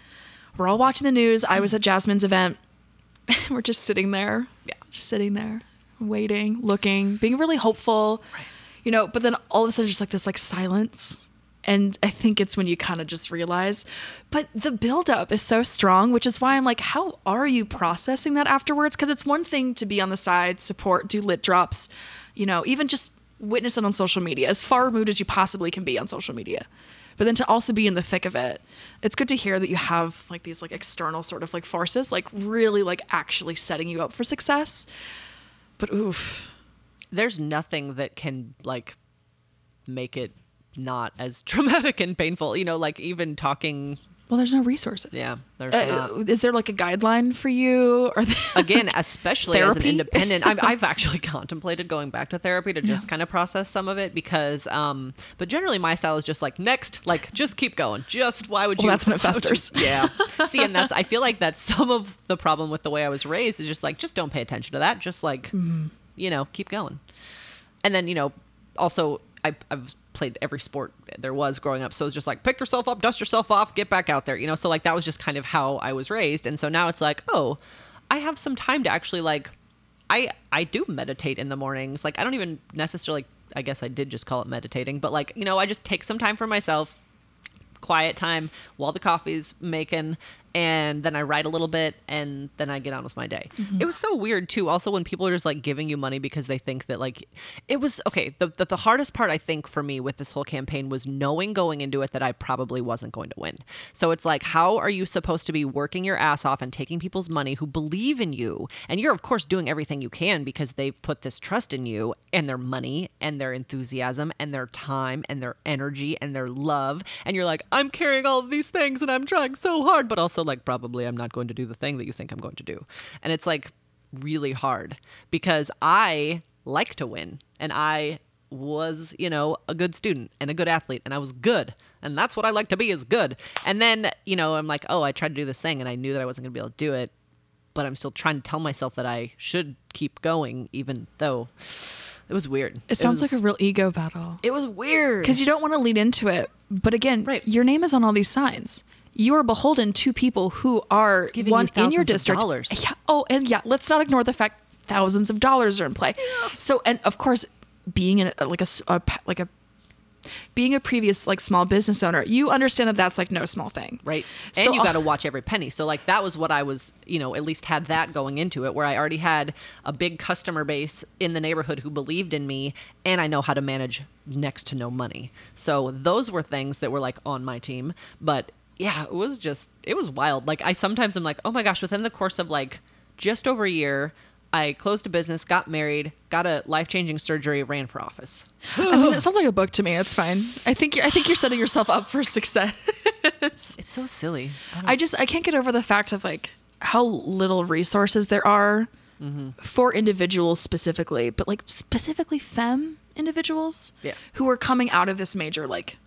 we're all watching the news. I was at Jasmine's event. we're just sitting there. Yeah. Just sitting there, waiting, looking, being really hopeful. You know, but then all of a sudden just like this like silence. And I think it's when you kind of just realize. But the buildup is so strong, which is why I'm like, how are you processing that afterwards? Because it's one thing to be on the side, support, do lit drops, you know, even just witness it on social media, as far removed as you possibly can be on social media. But then to also be in the thick of it, it's good to hear that you have like these like external sort of like forces, like really like actually setting you up for success. But oof. There's nothing that can, like, make it not as traumatic and painful. You know, like, even talking. Well, there's no resources. Yeah, there's Uh, not. is there like a guideline for you? Or again, especially as an independent, I've, I've actually contemplated going back to therapy to just Yeah. kind of process some of it because, um, but generally my style is just like next, like just keep going. Just why would Well, you? that's when it would you- festers. Yeah. See, and that's I feel like that's some of the problem with the way I was raised is just like just don't pay attention to that. Just like Mm-hmm. you know, keep going. And then you know, also I, I've played every sport there was growing up, so it's just like pick yourself up, dust yourself off, get back out there. You know, so like that was just kind of how I was raised, and so now it's like, oh, I have some time to actually like, I I do meditate in the mornings. Like I don't even necessarily. I guess I did just call it meditating, but like you know, I just take some time for myself quiet time while the coffee's making and then I write a little bit and then I get on with my day. Mm-hmm. It was so weird too also when people are just like giving you money because they think that like it was okay the, the the hardest part I think for me with this whole campaign was knowing going into it that I probably wasn't going to win. So it's like how are you supposed to be working your ass off and taking people's money who believe in you and you're of course doing everything you can because they've put this trust in you and their money and their enthusiasm and their time and their energy and their love and you're like I'm carrying all of these things and I'm trying so hard but also like probably I'm not going to do the thing that you think I'm going to do and it's like really hard because I like to win and I was, you know, a good student and a good athlete and I was good. And that's what I like to be is good. And then, you know, I'm like, "Oh, I tried to do this thing and I knew that I wasn't going to be able to do it, but I'm still trying to tell myself that I should keep going even though it was weird. it sounds was- like a real ego battle. It was weird. Because you don't want to lead into it. But again, Right. your name is on all these signs. You are beholden to people who are Giving you one in your district. dollars. Yeah. Oh, and yeah, let's not ignore the fact thousands of dollars are in play. So, and of course, being in a, like a, pa- like a being a previous like small business owner, you understand that that's like no small thing. right So- and you uh, got to watch every penny so like that was what i was you know at least had that going into it where i already had a big customer base in the neighborhood who believed in me and i know how to manage next to no money so those were things that were like on my team but yeah it was just it was wild like i sometimes am like oh my gosh within the course of like just over a year I closed a business, got married, got a life-changing surgery, ran for office. I mean, it sounds like a book to me. It's fine. I think you're, I think you're setting yourself up for success. It's so silly. I I just I can't get over the fact of like how little resources there are mm-hmm. for individuals specifically, but like specifically femme individuals Yeah. who are coming out of this major like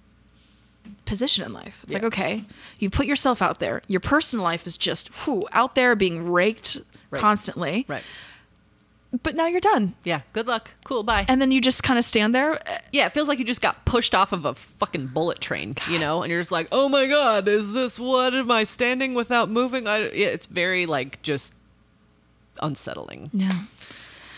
position in life. It's like okay, you put yourself out there. Your personal life is just whew, out there being raked Right. constantly. right. But now you're done. Yeah. Good luck. Cool. Bye. And then you just kind of stand there. Yeah, it feels like you just got pushed off of a fucking bullet train, you know, and you're just like, oh my god, is this what am I standing without moving? I, yeah, it's very like just unsettling. Yeah.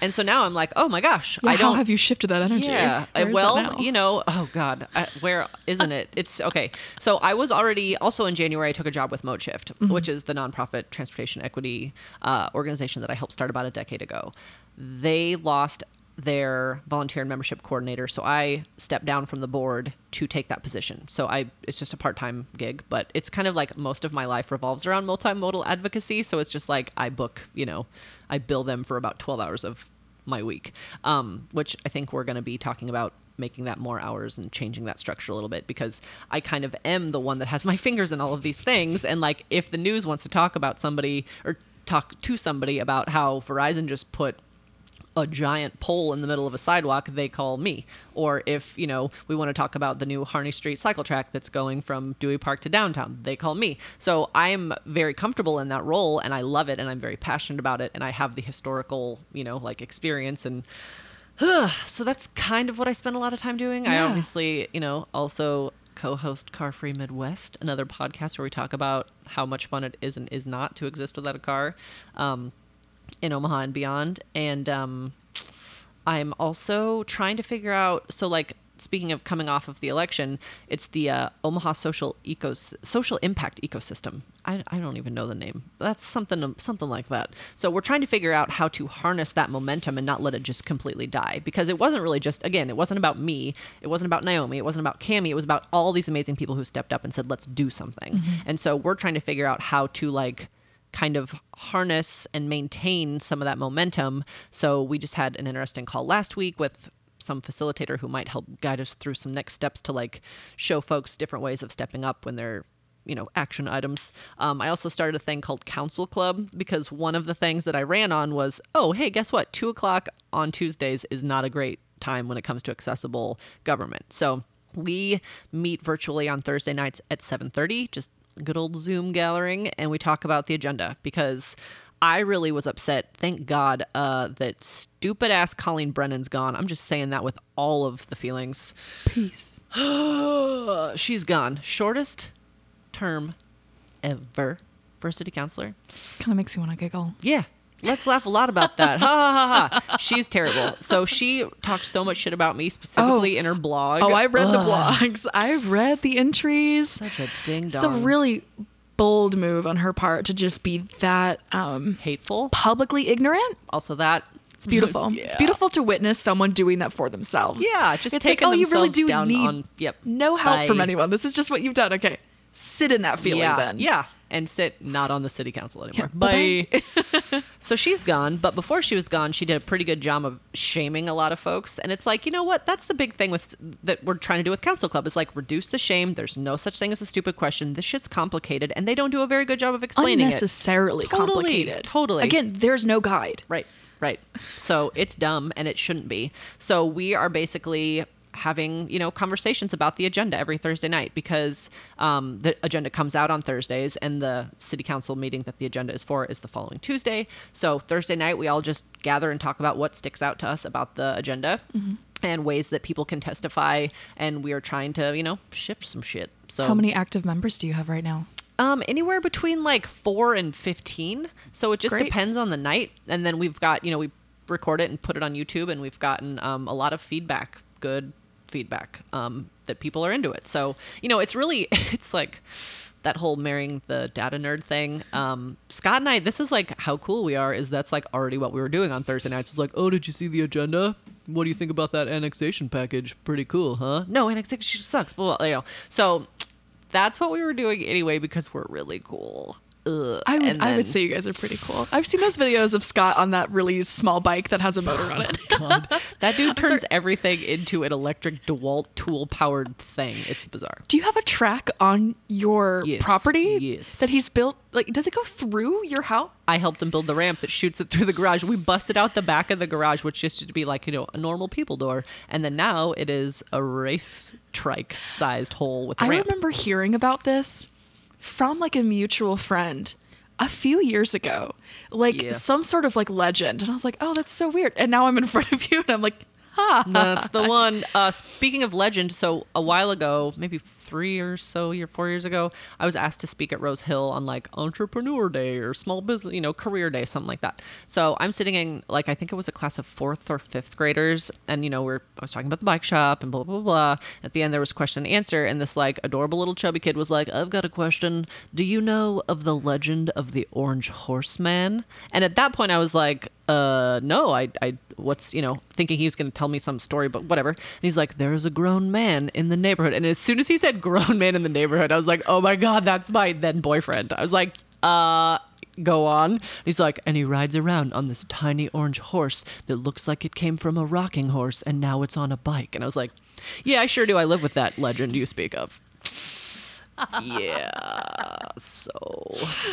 And so now I'm like, oh my gosh, Yeah, I don't. how have you shifted that energy? Yeah. Where uh, is that well, you know, oh God, I, where isn't it? It's okay. So I was already also in January. I took a job with Mode Shift, Mm-hmm. which is the nonprofit transportation equity uh, organization that I helped start about a decade ago. They lost their volunteer and membership coordinator, so I stepped down from the board to take that position. So I, it's just a part-time gig, but it's kind of like most of my life revolves around multimodal advocacy. So it's just like I book, you know, I bill them for about 12 hours of my week, um, which I think we're going to be talking about making that more hours and changing that structure a little bit because I kind of am the one that has my fingers in all of these things. And like, if the news wants to talk about somebody or talk to somebody about how Verizon just put a giant pole in the middle of a sidewalk, they call me. Or if, you know, we want to talk about the new Harney Street cycle track that's going from Dewey Park to downtown, they call me. So I'm very comfortable in that role and I love it and I'm very passionate about it and I have the historical, you know, like experience and so that's kind of what I spend a lot of time doing. I obviously, you know, also co-host Car Free Midwest, another podcast where we talk about how much fun it is and is not to exist without a car. Um, in Omaha and beyond. And um, I'm also trying to figure out. So, like, speaking of coming off of the election, it's the uh, Omaha Social Ecos Social Impact Ecosystem. I, I don't even know the name. That's something something like that. So we're trying to figure out how to harness that momentum and not let it just completely die. Because it wasn't really just again, it wasn't about me. It wasn't about Naomi. It wasn't about Cami. It was about all these amazing people who stepped up and said, "Let's do something." And so we're trying to figure out how to like kind of harness and maintain some of that momentum. So we just had an interesting call last week with some facilitator who might help guide us through some next steps to like show folks different ways of stepping up when they're you know action items. Um, i also started a thing called council club because one of the things that i ran on was oh hey guess what? Two o'clock on tuesdays is not a great time when it comes to accessible government. So we meet virtually on thursday nights at 7.30 just good old Zoom gathering and we talk about the agenda because I really was upset. Thank God uh, that stupid ass Colleen Brennan's gone. I'm just saying that with all of the feelings. Peace. She's gone. Shortest term ever for a city councilor. This kind of makes me want to giggle. Yeah. Let's laugh a lot about that. Ha ha ha ha. She's terrible. So she talked so much shit about me specifically in her blog. Oh, I read the blogs. I've read the entries. Such a ding It's a really bold move on her part to just be that um, hateful. publicly ignorant. Also that It's beautiful. It's beautiful to witness someone doing that for themselves. Yeah, just it's taking like, oh, you really do need on- yep. no help from anyone. This is just what you've done. Okay, sit in that feeling yeah, then. Yeah, and sit not on the city council anymore. Yeah, Bye. so she's gone, but before she was gone, she did a pretty good job of shaming a lot of folks. And it's like, you know what? That's the big thing with that we're trying to do with Council Club is like reduce the shame. There's no such thing as a stupid question. This shit's complicated, and they don't do a very good job of explaining it. unnecessarily Totally, complicated. totally. Again, there's no guide. Right, right. So it's dumb and it shouldn't be. So we are basically having you know conversations about the agenda every Thursday night because um, the agenda comes out on Thursdays and the city council meeting that the agenda is for is the following Tuesday. So Thursday night we all just gather and talk about what sticks out to us about the agenda. And ways that people can testify, and we are trying to, you know, shift some shit. So How many active members do you have right now? um, anywhere between like four and fifteen. So it just Great. depends on the night. And then we've got, you know, we record it and put it on YouTube, and we've gotten um, a lot of feedback, good, feedback um, that people are into it. So you know, it's really it's like that whole marrying the data nerd thing. Um, Scott and I, this is like how cool we are. Is that's like already what we were doing on Thursday nights. It's like, oh, did you see the agenda? What do you think about that annexation package? Pretty cool, huh? No, annexation sucks. Blah, blah, you know. So that's what we were doing anyway because we're really cool. Ugh. I would, And I would say you guys are pretty cool. I've seen those videos of Scott on that really small bike that has a motor on oh, it. that dude turns everything into an electric DeWalt tool powered thing. It's bizarre. Do you have a track on your Yes, property yes. that he's built? Like, does it go through your house? I helped him build the ramp that shoots it through the garage. We busted out the back of the garage, which used to be like, you know, a normal people door. And then now it is a race trike sized hole with a I ramp. I remember hearing about this from like a mutual friend a few years ago, like Yeah. some sort of like legend, and I was like, "Oh, that's so weird." And now I'm in front of you, and I'm like! That's the one. Uh, speaking of legend, so a while ago, maybe three or so year, four years ago, I was asked to speak at Rose Hill on like Entrepreneur Day or Small Business, you know, Career Day, something like that. So I'm sitting in like I think it was a class of fourth or fifth graders, and you know, we're I was talking about the bike shop and blah blah blah. At the end, there was question and answer, and this like adorable little chubby kid was like, "I've got a question. Do you know of the legend of the Orange Horseman?" And at that point, I was like, uh no i i what's you know thinking he was going to tell me some story but whatever. And he's like there is a grown man in the neighborhood. And as soon as he said grown man in the neighborhood i was like oh my god that's my then boyfriend. I was like uh go on. He's like and he rides around on this tiny orange horse that looks like it came from a rocking horse and now it's on a bike. And i was like yeah i sure do. I live with that legend you speak of yeah so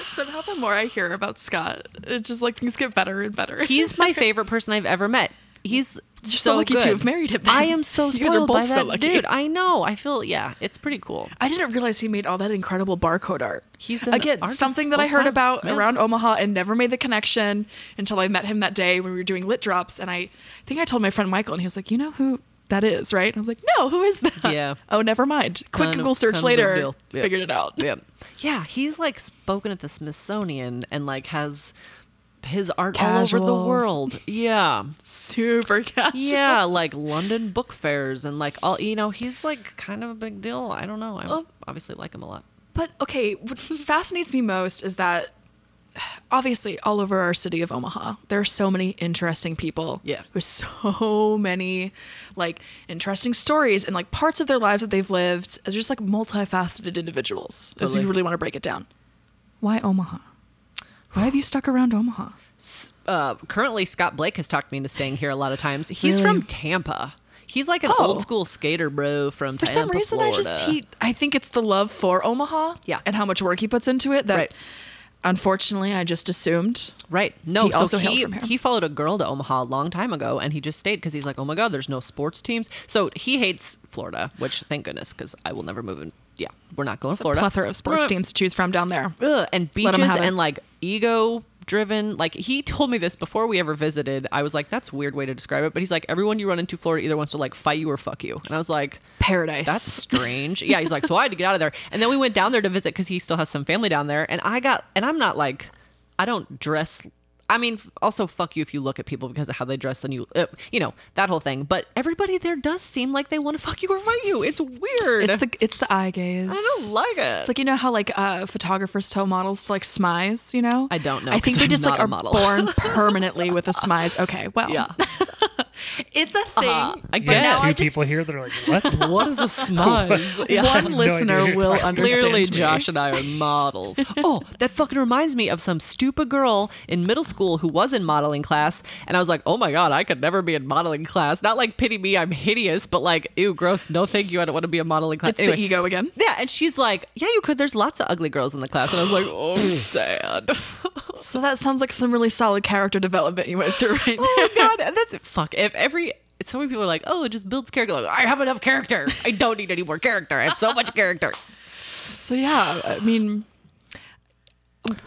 Somehow, the more I hear about Scott, it just like things get better and better. He's my favorite person I've ever met. He's You're so lucky to have married him, I am so You spoiled guys are by both so that lucky. dude. I know. I feel yeah. It's pretty cool. I didn't realize he made all that incredible barcode art. He's an again something that I heard full-time. about Yeah. around Omaha and never made the connection until I met him that day when we were doing lit drops. And I, I think I told my friend Michael, and he was like, "You know who that is, right?" And I was like, "No, who is that?" Yeah. Oh, never mind. Quick Kind Google search of big later. Yeah. Figured it out. Yeah, yeah. He's like spoken at the Smithsonian and like has his art all over the world. Yeah, Super casual. yeah. Like London book fairs and like all. You know, he's like kind of a big deal. I don't know. I Well- obviously like him a lot. But okay, what fascinates me most is that obviously all over our city of Omaha, there are so many interesting people. Yeah. There's so many like interesting stories and like parts of their lives that they've lived. They're just like multifaceted individuals. As you really want to break it down. Why Omaha? Why have you stuck around Omaha? uh, currently Scott Blake has talked me into staying here a lot of times. He's Really? from Tampa. He's like an Oh. old school skater bro from Tampa. For Tampa, some reason, Florida. I just he I think it's the love for Omaha. Yeah. And how much work he puts into it that Right. Unfortunately I just assumed. Right. No, He so also he, he followed a girl to Omaha a long time ago and he just stayed because he's like, oh my God, there's no sports teams. So he hates Florida, which thank goodness because I will never move in. Yeah, we're not going to It's a Florida. plethora of sports teams to choose from down there. Ugh, and beaches and like ego driven. Like he told me this before we ever visited. I was like, that's a weird way to describe it. But he's like, everyone you run into Florida either wants to like fight you or fuck you. And I was like, Paradise. that's strange. yeah, he's like, so I had to get out of there. And then we went down there to visit because he still has some family down there. And I got, and I'm not like, I don't dress. I mean, also fuck you if you look at people because of how they dress and you, uh, you know, that whole thing. But everybody there does seem like they want to fuck you or fight you. It's weird. It's the it's the eye gaze. I don't like it. It's like you know how like uh, photographers tell models to like smize. You know. I don't know, I think they I'm just like are model. born permanently with a smize. Okay, well, yeah. it's a thing. Uh-huh. I You But guess. now two I just people here that are like, what? What is a smize? Yeah. One listener what you're will understand. Clearly, me. Josh and I are models. oh, that fucking reminds me of some stupid girl in middle school who was in modeling class, and I was like, "Oh my god, I could never be in modeling class." Not like pity me, I'm hideous, but like, ew, gross. No, thank you. I don't want to be a modeling class. It's Anyway. the ego again. Yeah, and she's like, "Yeah, you could. There's lots of ugly girls in the class," and I was like, "Oh, I'm sad." So that sounds like some really solid character development you went through right there. oh my god, and that's fuck. If every so many people are like, "Oh, it just builds character," like, I have enough character. I don't need any more character. I have so much character. So yeah, I mean,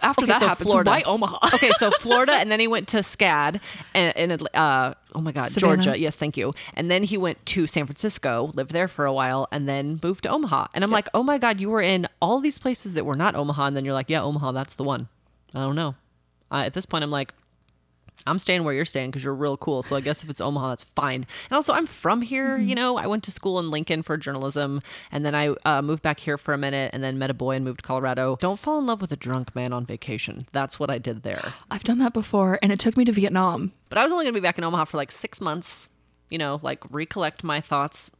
after Okay, that so happens, Florida. why Omaha? okay, so Florida, and then he went to SCAD and, and uh, oh my God, Savannah. Georgia. Yes, thank you. And then he went to San Francisco, lived there for a while, and then moved to Omaha. And I'm like, oh my God, you were in all these places that were not Omaha, and then you're like, yeah, Omaha, that's the one. I don't know. Uh, at this point, I'm like, I'm staying where you're staying because you're real cool. So I guess if it's Omaha, that's fine. And also, I'm from here. You know, I went to school in Lincoln for journalism, and then I uh, moved back here for a minute, and then met a boy and moved to Colorado. Don't fall in love with a drunk man on vacation. That's what I did there. I've done that before, and it took me to Vietnam. But I was only going to be back in Omaha for like six months, you know, like recollect my thoughts,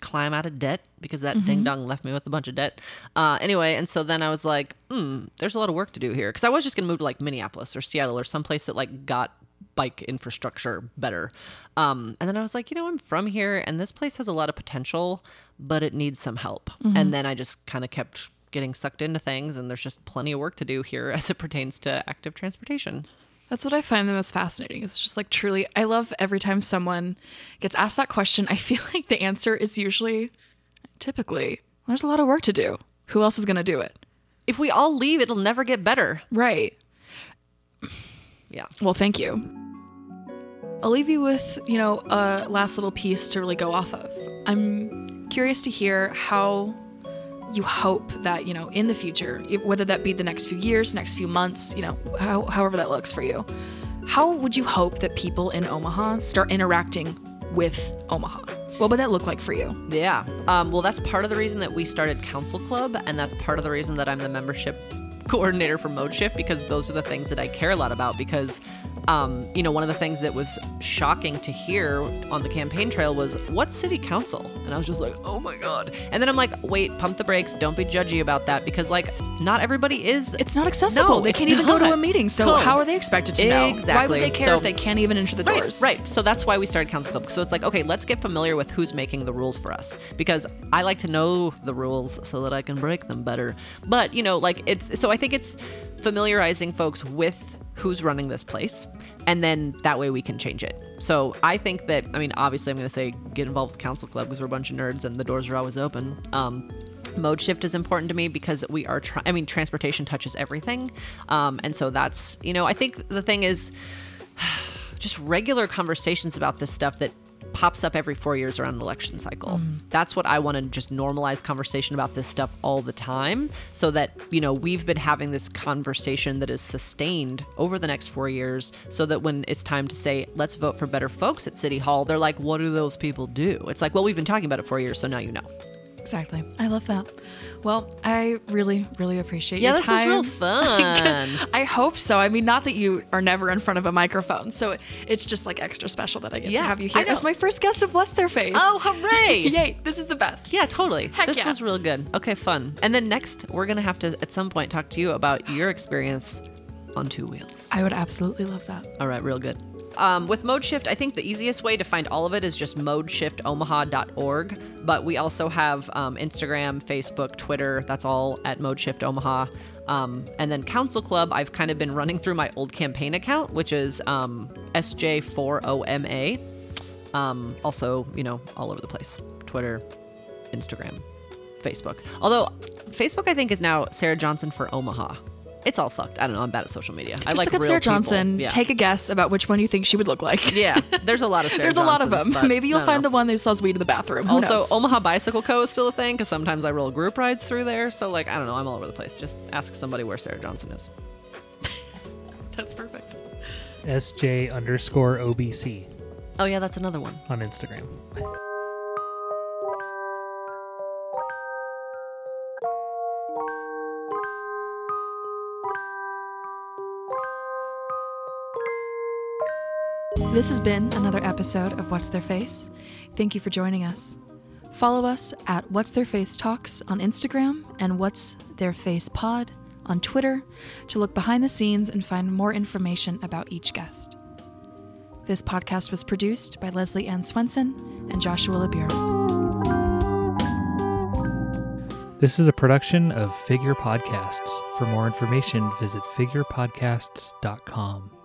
climb out of debt because that ding dong left me with a bunch of debt. Uh, anyway, and so then I was like, hmm, there's a lot of work to do here. Because I was just going to move to like Minneapolis or Seattle or someplace that like got bike infrastructure better. Um, and then I was like, you know, I'm from here and this place has a lot of potential, but it needs some help. And then I just kind of kept getting sucked into things and there's just plenty of work to do here as it pertains to active transportation. That's what I find the most fascinating. It's just like truly, I love every time someone gets asked that question. I feel like the answer is usually, typically, there's a lot of work to do. Who else is going to do it? If we all leave, it'll never get better. Right. Yeah. Well, thank you. I'll leave you with, you know, a last little piece to really go off of. I'm curious to hear how you hope that, you know, in the future, whether that be the next few years, next few months, you know, how, however that looks for you, how would you hope that people in Omaha start interacting with Omaha? What would that look like for you? Yeah. Um, well, that's part of the reason that we started Council Club, and that's part of the reason that I'm the membership coordinator for Mode Shift because those are the things that I care a lot about. Because, um, you know, one of the things that was shocking to hear on the campaign trail was what city council, and I was just like, oh my god. And then I'm like, wait, pump the brakes, don't be judgy about that because like not everybody is. It's not accessible. No, they can't even go to a meeting. So how are they expected to know? Exactly. Why would they care So- if they can't even enter the Right, doors? right. So that's why we started Council Club. So it's like, okay, let's get familiar with who's making the rules for us because I like to know the rules so that I can break them better. But, you know, like it's so I think it's familiarizing folks with who's running this place and then that way we can change it. So I think that I mean, obviously I'm going to say get involved with Council Club because we're a bunch of nerds and the doors are always open. Um mode shift is important to me because we are trying i mean transportation touches everything um, and so that's you know i think the thing is just regular conversations about this stuff that pops up every four years around an election cycle. Mm-hmm. That's what I want to just normalize conversation about this stuff all the time so that, you know, we've been having this conversation that is sustained over the next four years so that when it's time to say, let's vote for better folks at City Hall, they're like, what do those people do? It's like, well, we've been talking about it for years, so now you know. Exactly. I love that. Well, I really, really appreciate Yeah, your this time. was real fun. I hope so. I mean, not that you are never in front of a microphone, so it's just like extra special that I get Yeah, to have you here know. as my first guest of What's Their Face. oh, hooray! Yay! This is the best. Yeah, totally. Heck this yeah. was real good. Okay, fun. And then next, we're gonna have to at some point talk to you about your experience on two wheels. I would absolutely love that. All right, real good. Um, with Mode Shift, I think the easiest way to find all of it is just modeshiftomaha.org. But we also have um, Instagram, Facebook, Twitter. That's all at Mode Shift Omaha. Um, and then Council Club, I've kind of been running through my old campaign account, which is um, SJ4OMA. Um, also, you know, all over the place Twitter, Instagram, Facebook. Although, Facebook, I think, is now Sarah Johnson for Omaha. It's all fucked. I don't know. I'm bad at social media. I Just like look up real Sarah. Johnson. Yeah. Take a guess about which one you think she would look like. Yeah, there's a lot of Sarah There's a lot of them. Maybe you'll I find know. the one that sells weed in the bathroom. Who Also, knows? Omaha Bicycle Co. is still a thing because sometimes I roll group rides through there. So, like, I don't know. I'm all over the place. Just ask somebody where Sarah Johnson is. That's perfect. SJ underscore OBC Oh, yeah, that's another one. on Instagram. This has been another episode of What's Their Face. Thank you for joining us. Follow us at What's Their Face Talks on Instagram and What's Their Face Pod on Twitter to look behind the scenes and find more information about each guest. This podcast was produced by Leslie Ann Swenson and Joshua LeBure. This is a production of Figure Podcasts. For more information, visit figurepodcasts.com.